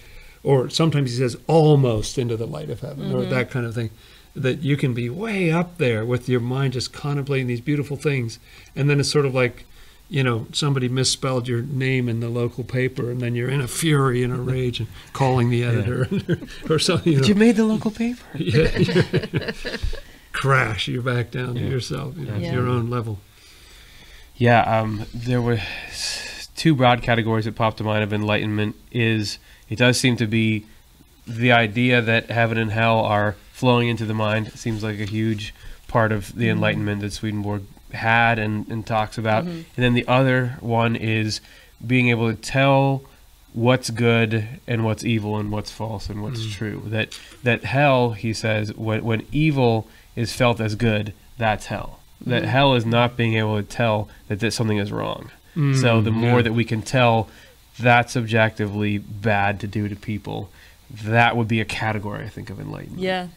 or sometimes he says almost into the light of heaven or mm-hmm. that kind of thing that you can be way up there with your mind just contemplating these beautiful things and then it's sort of like you know somebody misspelled your name in the local paper and then you're in a fury and a rage and calling the editor or something you know. you made the local paper. Yeah, yeah. crash you're back down to yourself you know, Yeah. your own level Yeah, um, there were two broad categories that popped to mind of enlightenment. Is it does seem to be the idea that heaven and hell are flowing into the mind. It seems like a huge part of the mm-hmm. enlightenment that Swedenborg had and, and talks about. Mm-hmm. And then the other one is being able to tell what's good and what's evil and what's false and what's mm. true. That that hell, he says, when when evil is felt as good, that's hell. That hell is not being able to tell that this, something is wrong. so the more yeah. that we can tell that's objectively bad to do to people, that would be a category I think of enlightenment. Yeah.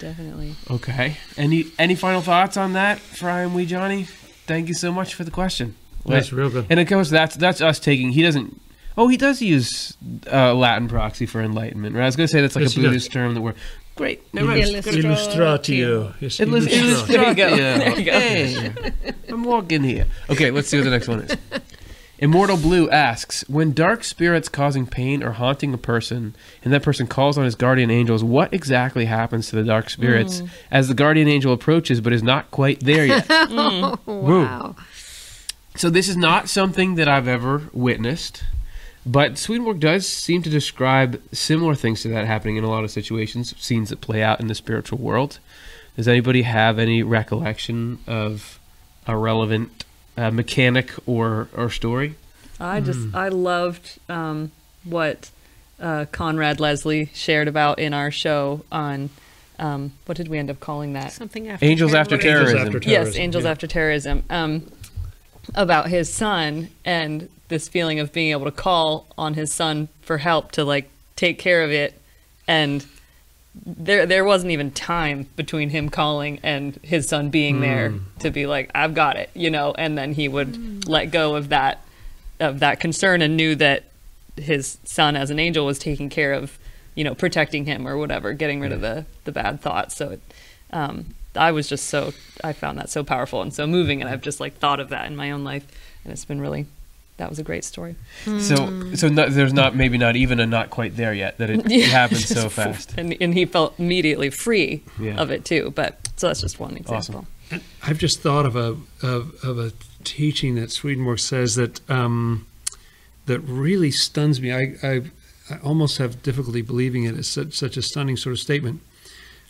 Definitely. Okay. Any any final thoughts on that, Fry and Wee Johnny? Thank you so much for the question. that's real good And of course, that's that's us taking. He doesn't. Oh, he does use uh, Latin proxy for enlightenment. Right? I was going to say that's like Yes, a. Buddhist term that we're great. Never mind. Illustratio. Yes, It was illustratio. There you go. There you go. Hey, I'm walking here. Okay, let's see what the next one is. Immortal Blue asks When dark spirits causing pain or haunting a person, and that person calls on his guardian angels, what exactly happens to the dark spirits Hmm. as the guardian angel approaches but is not quite there yet? wow. so, this is not something that I've ever witnessed, but Swedenborg does seem to describe similar things to that happening in a lot of situations, scenes that play out in the spiritual world. Does anybody have any recollection of a relevant uh, mechanic or, or story? I just I loved um, what uh, Conrad Leslie shared about in our show on um, what did we end up calling that? Something after Angels After terrorism. Terrorism. after yes, Angels yeah. After Terrorism. Um, about his son and this feeling of being able to call on his son for help to like take care of it, and there there wasn't even time between him calling and his son being there to be like I've got it, you know, and then he would let go of that of that concern and knew that his son as an angel was taking care of you know protecting him or whatever getting rid of the the bad thoughts. So it um i was just so i found that so powerful and so moving and i've just like thought of that in my own life and it's been really that was a great story So, so no, there's not maybe not even a not quite there yet that it, it happens so fast. and, and he felt immediately free Yeah. of it too but so that's just one example I've just thought of a of, of a teaching that Swedenborg says that um, that really stuns me. I, I I almost have difficulty believing it It's such, such a stunning sort of statement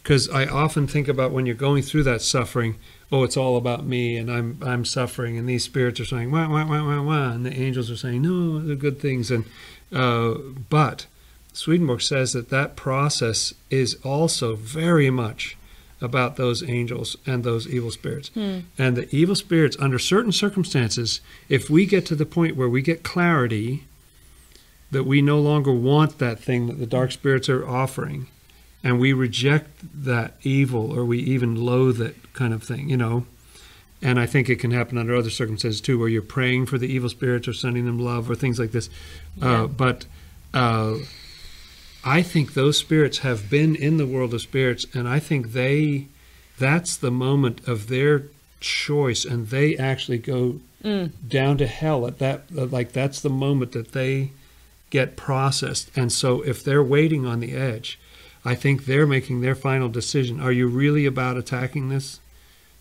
because I often think about when you're going through that suffering. Oh, it's all about me, and I'm I'm suffering, and these spirits are saying wah wah wah wah wah, and the angels are saying no, they're good things, and uh, but Swedenborg says that that process is also very much about those angels and those evil spirits. And the evil spirits, under certain circumstances, if we get to the point where we get clarity that we no longer want that thing that the dark spirits are offering, and we reject that evil or we even loathe it kind of thing, you know. And I think it can happen under other circumstances too, where you're praying for the evil spirits or sending them love or things like this. Yeah. Uh, but uh, I think those spirits have been in the world of spirits, and I think they that's the moment of their choice, and they actually go down to hell at that. Like that's the moment that they get processed, and so if they're waiting on the edge, I think they're making their final decision. Are you really about attacking this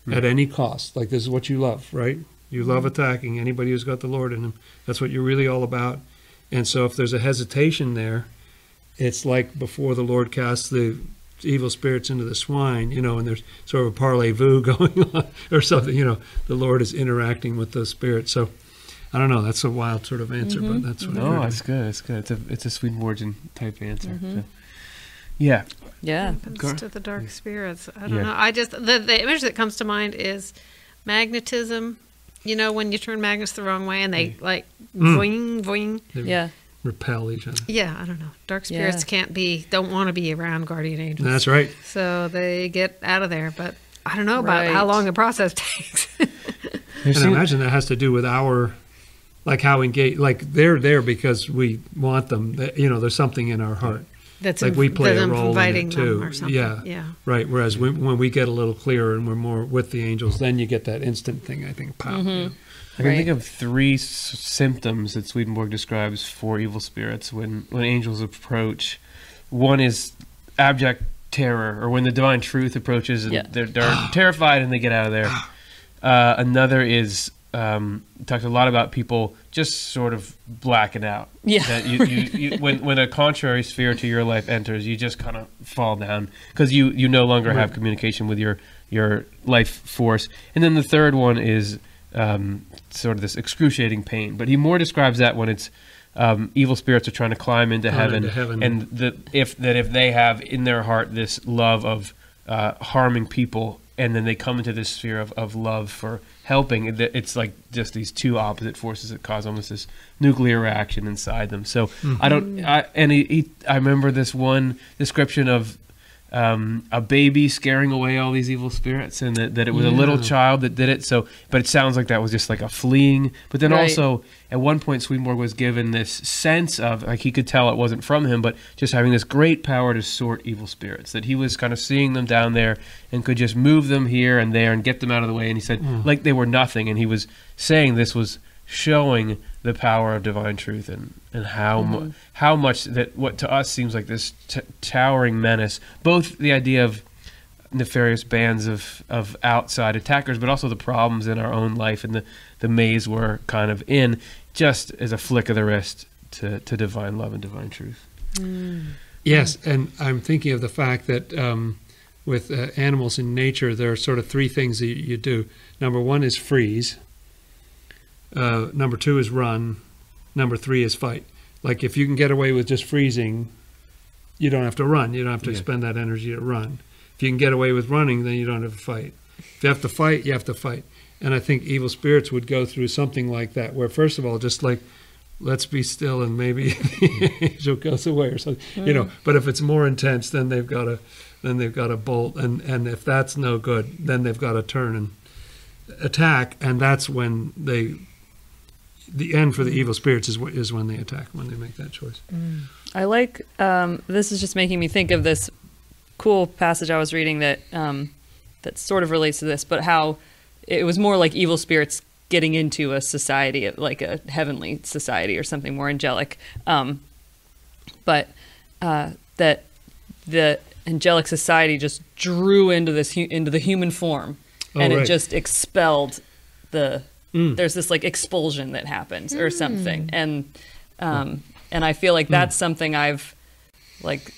mm-hmm. at any cost? Like this is what you love, right? You mm-hmm. love attacking anybody who's got the Lord in them. That's what you're really all about. And so if there's a hesitation there, it's like before the Lord casts the evil spirits into the swine, you know, and there's sort of a parlez-vous going on or something, you know, the Lord is interacting with those spirits. So I don't know, that's a wild sort of answer, but mm-hmm. that's what I No, heard. Oh, that's good. It's good. It's a it's a Swedenborgian type answer. Mm-hmm. So, yeah. yeah happens Gar- to the dark spirits. I don't Yeah. know. I just the the image that comes to mind is magnetism. You know, when you turn magnets the wrong way and they like Mm. voing voing. They yeah repel each other. Yeah, I don't know. Dark spirits Yeah. can't be don't want to be around guardian angels. That's right. So they get out of there, but I don't know about how long the process takes. And I imagine that has to do with our, like how engaged, like they're there because we want them. You know, there's something in our heart, That's Like we inv- play a role in it, too. or something. Yeah. yeah. right? Whereas when, when we get a little clearer and we're more with the angels, then you get that instant thing. I think. Pow. Mm-hmm. I can Right. think of three s- symptoms that Swedenborg describes for evil spirits when, when angels approach. One is abject terror, or when the divine truth approaches and Yeah. they're, they're terrified and they get out of there. Uh, another is um, talked a lot about people just sort of blacking out. Yeah, That you, you, you, when when a contrary sphere to your life enters, you just kind of fall down because you you no longer have communication with your your life force. And then the third one is um, sort of this excruciating pain. But he more describes that when it's um, evil spirits are trying to climb into heaven, into heaven. and that if that if they have in their heart this love of uh, harming people, and then they come into this sphere of, of love for helping, it's like just these two opposite forces that cause almost this nuclear reaction inside them. So I don't. Mm-hmm. I, and he, he, I remember this one description of um, a baby scaring away all these evil spirits, and that, that it was a little child that did it. So, but it sounds like that was just like a fleeing. But then Right. also, at one point, Swedenborg was given this sense of like he could tell it wasn't from him, but just having this great power to sort evil spirits. That he was kind of seeing them down there and could just move them here and there and get them out of the way. And he said like they were nothing, and he was saying this was showing the power of divine truth and and how mu- how much that what to us seems like this t- towering menace both the idea of nefarious bands of of outside attackers but also the problems in our own life and the the maze we're kind of in just as a flick of the wrist to to divine love and divine truth Yes, and I'm thinking of the fact that um, with uh, animals in nature, there are sort of three things that you do. Number one is freeze. Uh, number two is run. Number three is fight. Like if you can get away with just freezing, you don't have to run. You don't have to Yeah. expend that energy to run. If you can get away with running, then you don't have to fight. If you have to fight, you have to fight. And I think evil spirits would go through something like that, where first of all, just like let's be still and maybe the angel goes away or something you know but if it's more intense then they've got to then they've got to bolt and and if that's no good then they've got to turn and attack and that's when they the end for the evil spirits is is when they attack when they make that choice. I like um, this is just making me think of this cool passage I was reading that um, that sort of relates to this, but how it was more like evil spirits getting into a society, like a heavenly society or something more angelic, um, but uh, that the angelic society just drew into this into the human form, Oh, and it just expelled the Mm. there's this like expulsion that happens or mm. something. And um and i feel like hmm. that's something i've like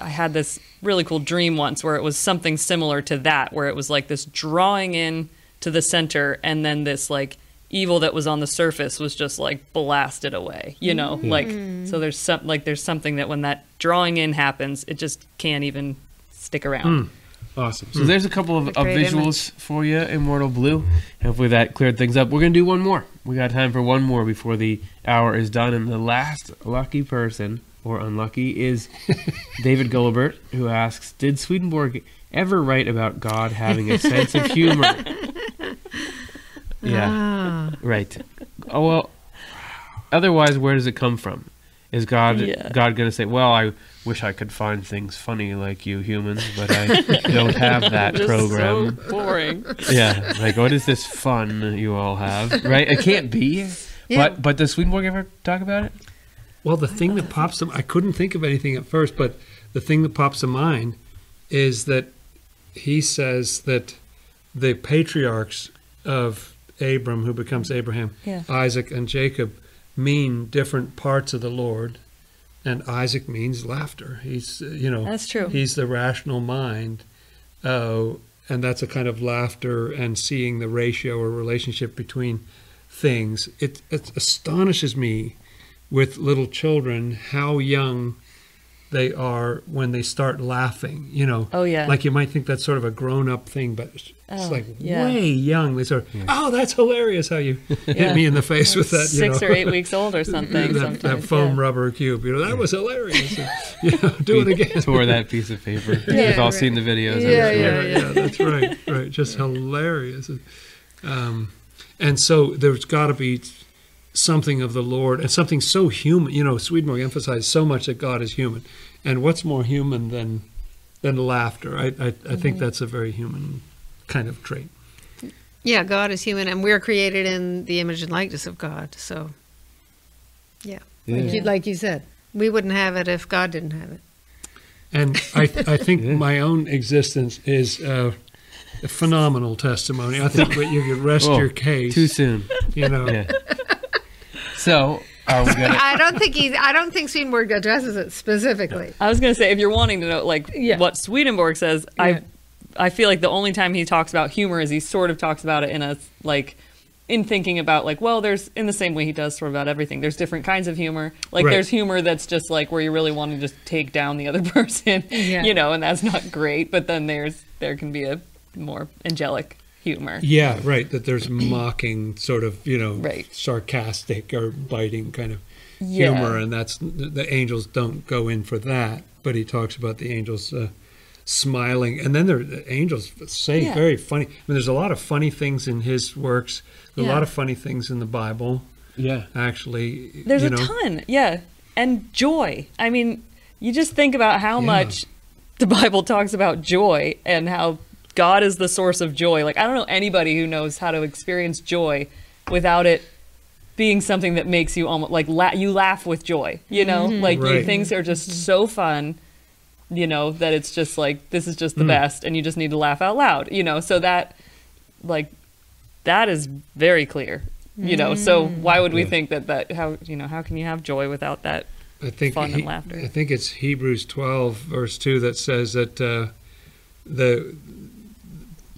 i had this really cool dream once where it was something similar to that where it was like this drawing in to the center and then this like evil that was on the surface was just like blasted away you know? Hmm. Like hmm. so there's some like there's something that when that drawing in happens it just can't even stick around Awesome. So there's a couple of, A of great visuals for you, Immortal Blue. Hopefully that cleared things up. We're going to do one more. We got time for one more before the hour is done. And the last lucky person, or unlucky, is David Gullibert, who asks Did Swedenborg ever write about God having a sense of humor? yeah, Ah. right. Oh, well, otherwise, where does it come from? Is God Yeah. God going to say, "Well, I wish I could find things funny like you humans, but I don't have that just program." so boring yeah, like what is this fun you all have? Right? It can't be. Yeah. But but does Swedenborg ever talk about it? Well, the thing that pops to I couldn't think of anything at first, but the thing that pops to mind is that he says that the patriarchs of Abram, who becomes Abraham, Yeah. Isaac, and Jacob, mean different parts of the Lord, and Isaac means laughter. He's uh, you know that's true He's the rational mind, uh, and that's a kind of laughter and seeing the ratio or relationship between things. It, it astonishes me with little children how young they are when they start laughing. You know, oh yeah like you might think that's sort of a grown-up thing, but it's it's Oh, like yeah. way young. They sort of, oh, that's hilarious how you Yeah. hit me in the face with that. You six know, or eight weeks old or something. that, sometimes, that foam yeah. rubber cube. You know, that was hilarious. you know, do it again. Tore that piece of paper. Yeah, We've all right. seen the videos. Yeah, sure. yeah, yeah. yeah, that's right, right. Just hilarious. Um, and so there's got to be something of the Lord and something so human. You know, Swedenborg emphasized so much that God is human, and what's more human than than laughter? I I, I think that's a very human kind of trait. Yeah, God is human, and we're created in the image and likeness of God. So, yeah, Like, you, like you said, we wouldn't have it if God didn't have it. And I I think Yeah. my own existence is. Uh, a phenomenal testimony. I think that you could rest Oh, your case. Too soon. You know, Yeah. So are we gonna? I don't think he. I don't think Swedenborg addresses it specifically. I was going to say, if you're wanting to know, like Yeah. what Swedenborg says, Yeah. I, I feel like the only time he talks about humor is he sort of talks about it in a like, in thinking about like, well, there's in the same way he does sort of about everything. There's different kinds of humor. Like Right. there's humor that's just like where you really want to just take down the other person, Yeah. you know, and that's not great. But then there's there can be a more angelic humor. Yeah, right. That there's mocking, sort of, you know, Right. sarcastic or biting kind of Yeah. humor, and that's the the angels don't go in for that. But he talks about the angels uh, smiling, and then there the angels say Yeah. very funny. I mean, there's a lot of funny things in his works. There's Yeah. A lot of funny things in the Bible, Yeah. actually. There's you a know. ton, yeah, and joy. I mean, you just think about how Yeah. much the Bible talks about joy and how God is the source of joy. Like I don't know anybody who knows how to experience joy without it being something that makes you almost like la- you laugh with joy. You know, like you, things are just so fun. You know that it's just like this is just the Mm. best, and you just need to laugh out loud. You know, so that like that is very clear. You know, so why would we Yeah. think that that how you know how can you have joy without that? I think fun and laughter. I think it's Hebrews 12 verse 2 that says that uh, the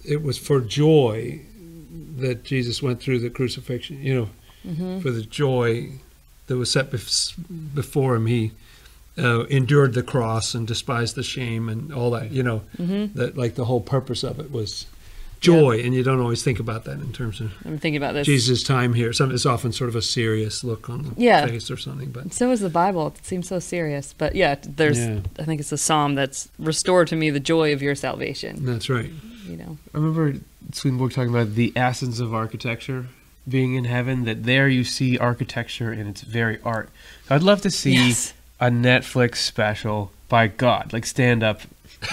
it was for joy that Jesus went through the crucifixion. You know, Mm-hmm. for the joy that was set bef- before him, he uh, endured the cross and despised the shame and all that. You know, Mm-hmm. that like the whole purpose of it was joy, and you don't always think about that in terms of I'm thinking about this. Jesus' time here. Some it's often sort of a serious look on the Yeah. face or something, but. So is the Bible. It seems so serious, but yeah, there's. Yeah. I think it's a psalm that's restored to me the joy of your salvation. That's right. You know. I remember Swedenborg talking about the essence of architecture being in heaven, that there you see architecture in its very art. I'd love to see Yes. a Netflix special by God, like stand up.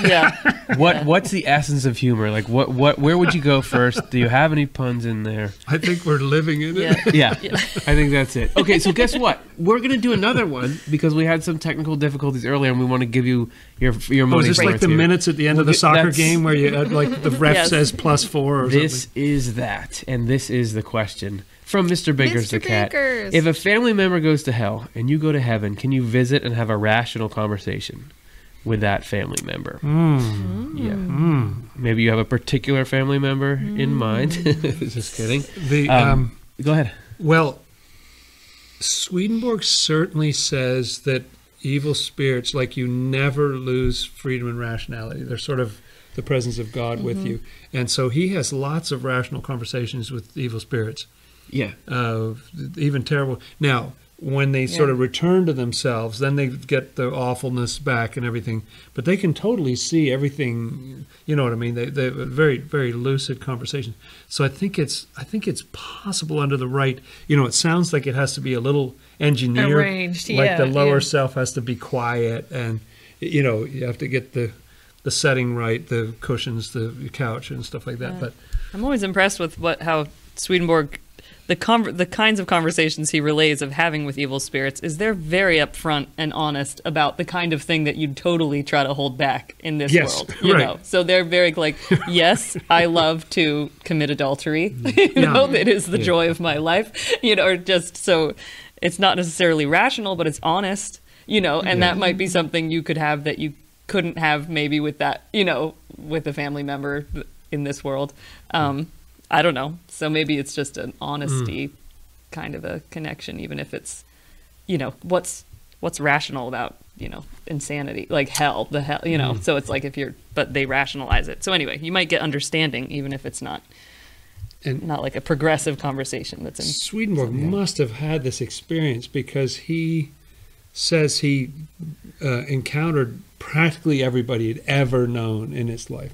Yeah. What what's the essence of humor? Like what what where would you go first? Do you have any puns in there? I think we're living in it. yeah. Yeah. Yeah. I think that's it. Okay, so guess what? We're gonna do another one because we had some technical difficulties earlier, and we want to give you your your Oh, money's is this like the here. minutes at the end Well, of the th- soccer that's- game where you like the ref Yes. says plus four or This something? is that, and this is the question from Mr. Baker's the Mr. cat. Baker's. If a family member goes to hell and you go to heaven, can you visit and have a rational conversation with that family member? Mm. Yeah. Mm. Maybe you have a particular family member in mind. Just kidding. The Um, um, Go ahead. well, Swedenborg certainly says that evil spirits, like you, never lose freedom and rationality. They're sort of the presence of God with you, and so he has lots of rational conversations with evil spirits. Yeah. uh, even terrible. Now, when they sort of return to themselves, then they get the awfulness back and everything. But they can totally see everything. You know what I mean? They they very very lucid conversation. So I think it's I think it's possible under the right. You know, it sounds like it has to be a little engineered. Arranged, like the lower yeah. self has to be quiet, and you know you have to get the the setting right, the cushions, the couch, and stuff like that. Yeah. But I'm always impressed with what how Swedenborg the conver- the kinds of conversations he relays of having with evil spirits is they're very upfront and honest about the kind of thing that you'd totally try to hold back in this Yes, world. You right. know, so they're very like, yes, I love to commit adultery. you Yeah. know, it is the Yeah. joy of my life. You know, or just so it's not necessarily rational, but it's honest. You know, and that might be something you could have that you couldn't have maybe with that. You know, with a family member in this world. Um, I don't know. So maybe it's just an honesty kind of a connection, even if it's, you know, what's what's rational about you know insanity, like hell, the hell, you know. So it's like if you're, but they rationalize it. So anyway, you might get understanding even if it's not and not like a progressive conversation that's in. Swedenborg must have had this experience because he says he uh, encountered practically everybody he'd ever known in his life,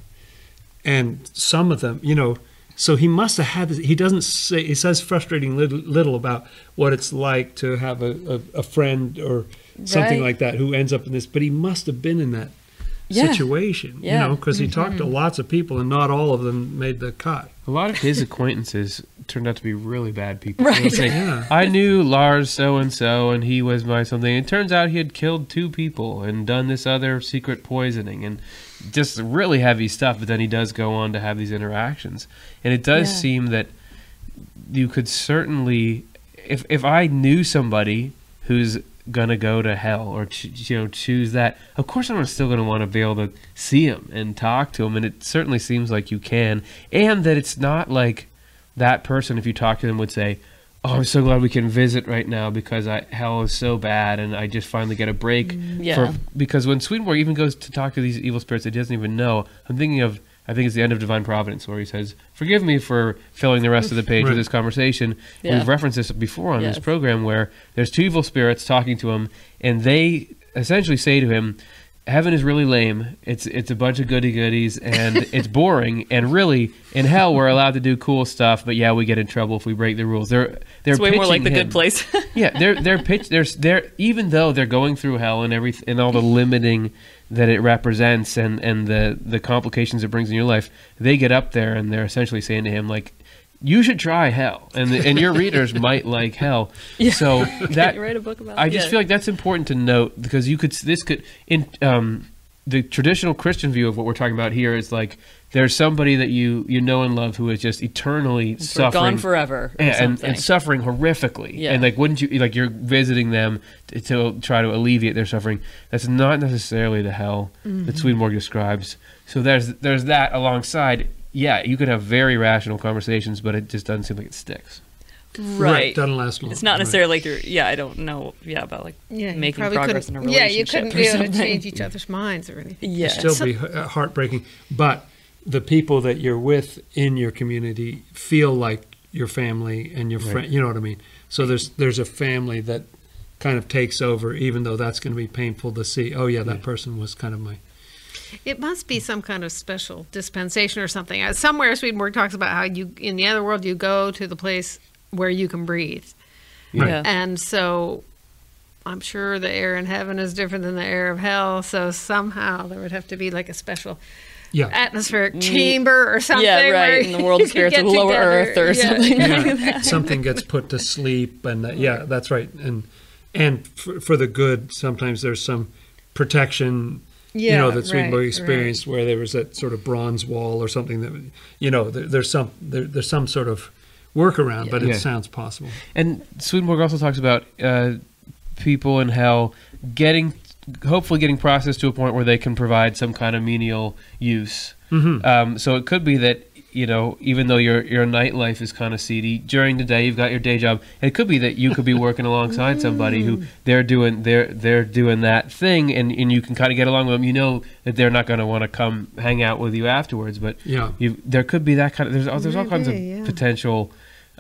and some of them, you know. So he must have had this. He doesn't say. He says frustrating little, little about what it's like to have a, a, a friend or something Right. like that who ends up in this. But he must have been in that Yeah. situation, Yeah. you know, because he mm-hmm. talked to lots of people and not all of them made the cut. A lot of his acquaintances turned out to be really bad people. Right. They'll say, Yeah. I knew Lars so and so, and he was my something. It turns out he had killed two people and done this other secret poisoning, and just really heavy stuff. But then he does go on to have these interactions, and it does Yeah. seem that you could certainly, if if I knew somebody who's gonna go to hell or ch- you know choose that, of course I'm still gonna want to be able to see him and talk to him, and it certainly seems like you can, and that it's not like that person if you talk to them would say. Oh, I'm so glad we can visit right now because I, hell is so bad, and I just finally get a break. Mm, yeah. For, because when Swedenborg even goes to talk to these evil spirits that he doesn't even know, I'm thinking of, I think it's the end of Divine Providence, where he says, Forgive me for filling the rest of the page Right. with this conversation. Yeah. We've referenced this before on this program, where there's two evil spirits talking to him, and they essentially say to him, heaven is really lame. It's it's a bunch of goody goodies and it's boring. And really, in hell, we're allowed to do cool stuff, but yeah, we get in trouble if we break the rules. They're they're It's way more like the pitching good place. yeah, they're they're pitch they're they're even though they're going through hell and every and all the limiting that it represents and and the the complications it brings in your life, they get up there and they're essentially saying to him like. You should try hell, and and your readers might like hell. Yeah. So that you write a book about. I just yeah. feel like that's important to note because you could this could in um, the traditional Christian view of what we're talking about here is like there's somebody that you you know and love who is just eternally suffering gone forever. Yeah, and, and suffering horrifically. Yeah. And like, wouldn't you like you're visiting them to, to try to alleviate their suffering? That's not necessarily the hell that Swedenborg describes. So there's there's that alongside. Yeah, you could have very rational conversations, but it just doesn't seem like it sticks. right. Doesn't last long. It's not Right. necessarily like you're. Yeah, I don't know. Yeah, about like Yeah, making probably progress couldn't- in a relationship. Yeah, you couldn't or be able to change each other's minds or anything. Yeah. it still be uh, heartbreaking. But the people that you're with in your community feel like your family and your Right. friend. You know what I mean? So there's there's a family that kind of takes over, even though that's going to be painful to see. Oh yeah, that Yeah. person was kind of my. It must be some kind of special dispensation or something. Uh, Somewhere Swedenborg talks about how you in the other world you go to the place where you can breathe. Right. Yeah. And so I'm sure the air in heaven is different than the air of hell. So somehow there would have to be like a special Yeah. atmospheric chamber or something. yeah, right. In the world you of could spirits get of lower together. earth or Yeah. something. yeah, something gets put to sleep, and uh, yeah, that's right. And and for, for the good, sometimes there's some protection. You know that Swedenborg right, experienced, where there was that sort of bronze wall or something that, you know, there, there's some there, there's some sort of workaround, but it Yeah. sounds possible. And Swedenborg also talks about uh, people in hell getting, hopefully, getting processed to a point where they can provide some kind of menial use. Mm-hmm. Um, so it could be that you know, even though your your nightlife is kind of seedy during the day, you've got your day job. It could be that you could be working alongside somebody who they're doing they're they're doing that thing, and, and you can kind of get along with them. You know that they're not going to want to come hang out with you afterwards, but Yeah. you there could be that kind of there's all- there's all kinds of yeah. potential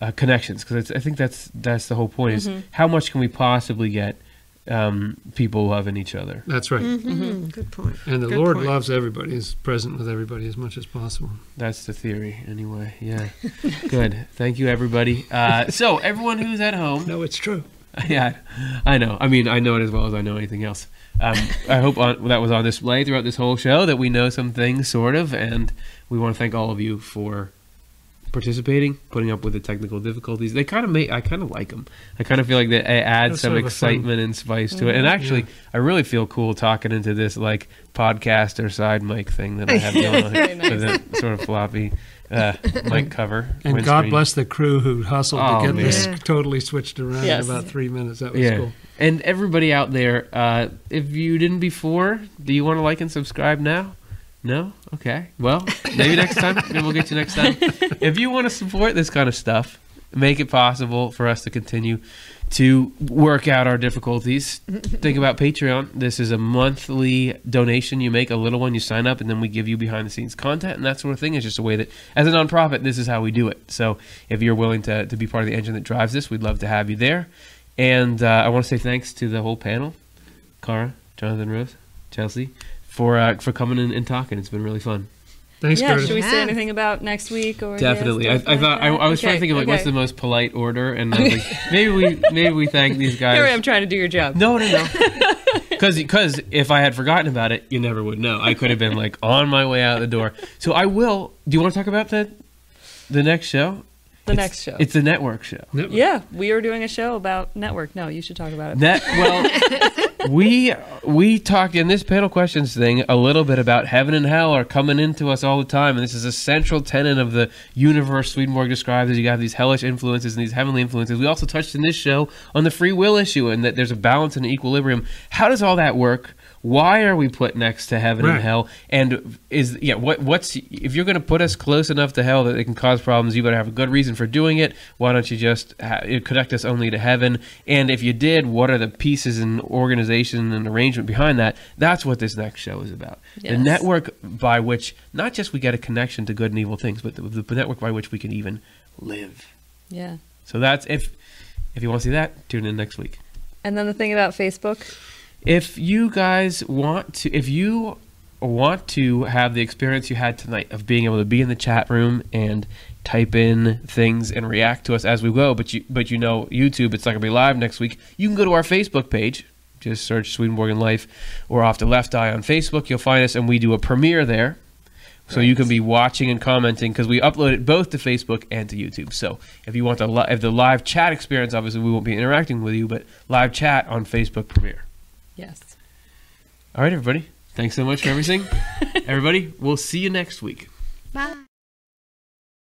uh, connections because I think that's that's the whole point is how much can we possibly get um, people loving each other. That's right. Mhm, Good point. And the Good Lord point. loves everybody, is present with everybody as much as possible. That's the theory, anyway. Yeah, good. Thank you, everybody. Uh, so everyone who's at home, No, it's true. yeah, I know. I mean, I know it as well as I know anything else. Um, I hope on, that was on display throughout this whole show that we know some things, sort of, and we want to thank all of you for participating, putting up with the technical difficulties. They kind of make I kind of like them. I kind of feel like they add That's some sort of a fun- excitement and spice to it. And actually, I really feel cool talking into this like podcaster side mic thing that I have going on with a sort of floppy uh, mic cover. And God windscreen. bless the crew who hustled Oh, to get this totally switched around Yes. in about three minutes. That was Yeah. cool. And everybody out there, uh, if you didn't before, do you want to like and subscribe now? No? Okay. Well, maybe next time. Maybe we'll get you next time. If you want to support this kind of stuff, make it possible for us to continue to work out our difficulties. Think about Patreon. This is a monthly donation you make, a little one, you sign up, and then we give you behind the scenes content and that sort of thing. It's just a way that, as a nonprofit, this is how we do it. So if you're willing to, to be part of the engine that drives this, we'd love to have you there. And uh, I want to say thanks to the whole panel, Cara, Jonathan Rose, Chelsea, for uh, for coming in and talking. It's been really fun. Thanks, yeah, Curtis. should we say anything about next week or Definitely. I, I thought I, like I was that? trying to think of like what's the most polite order, and I was like, maybe we maybe we thank these guys. Here I am trying to do your job. No, no, no. Because if I had forgotten about it, you never would know. I could have been like on my way out the door. So I will. Do you want to talk about the the next show? The It's- next show. It's a network show. Network. yeah, we are doing a show about network. No, you should talk about it. That well, we we talked in this panel questions thing a little bit about heaven and hell are coming into us all the time, and this is a central tenet of the universe Swedenborg describes as you have these hellish influences and these heavenly influences. We also touched in this show on the free will issue and that there's a balance and an equilibrium. How does all that work? Why are we put next to heaven Right. and hell? And is yeah, what what's if you're going to put us close enough to hell that it can cause problems? You better have a good reason for doing it. Why don't you just ha- connect us only to heaven? And if you did, what are the pieces and organization and arrangement behind that? That's what this next show is about. The network by which not just we get a connection to good and evil things, but the, the network by which we can even live. Yeah. So that's if if you want to see that, tune in next week. And then the thing about Facebook. If you guys want to, if you want to have the experience you had tonight of being able to be in the chat room and type in things and react to us as we go, but you but you know YouTube, it's not gonna be live next week. You can go to our Facebook page. Just search Swedenborg and Life or Off the Left Eye on Facebook. You'll find us, and we do a premiere there. So you can be watching and commenting because we upload it both to Facebook and to YouTube. So if you want the li- if the live chat experience, obviously we won't be interacting with you, but live chat on Facebook premiere. Yes. All right, everybody. Thanks so much for everything. everybody, we'll see you next week. Bye.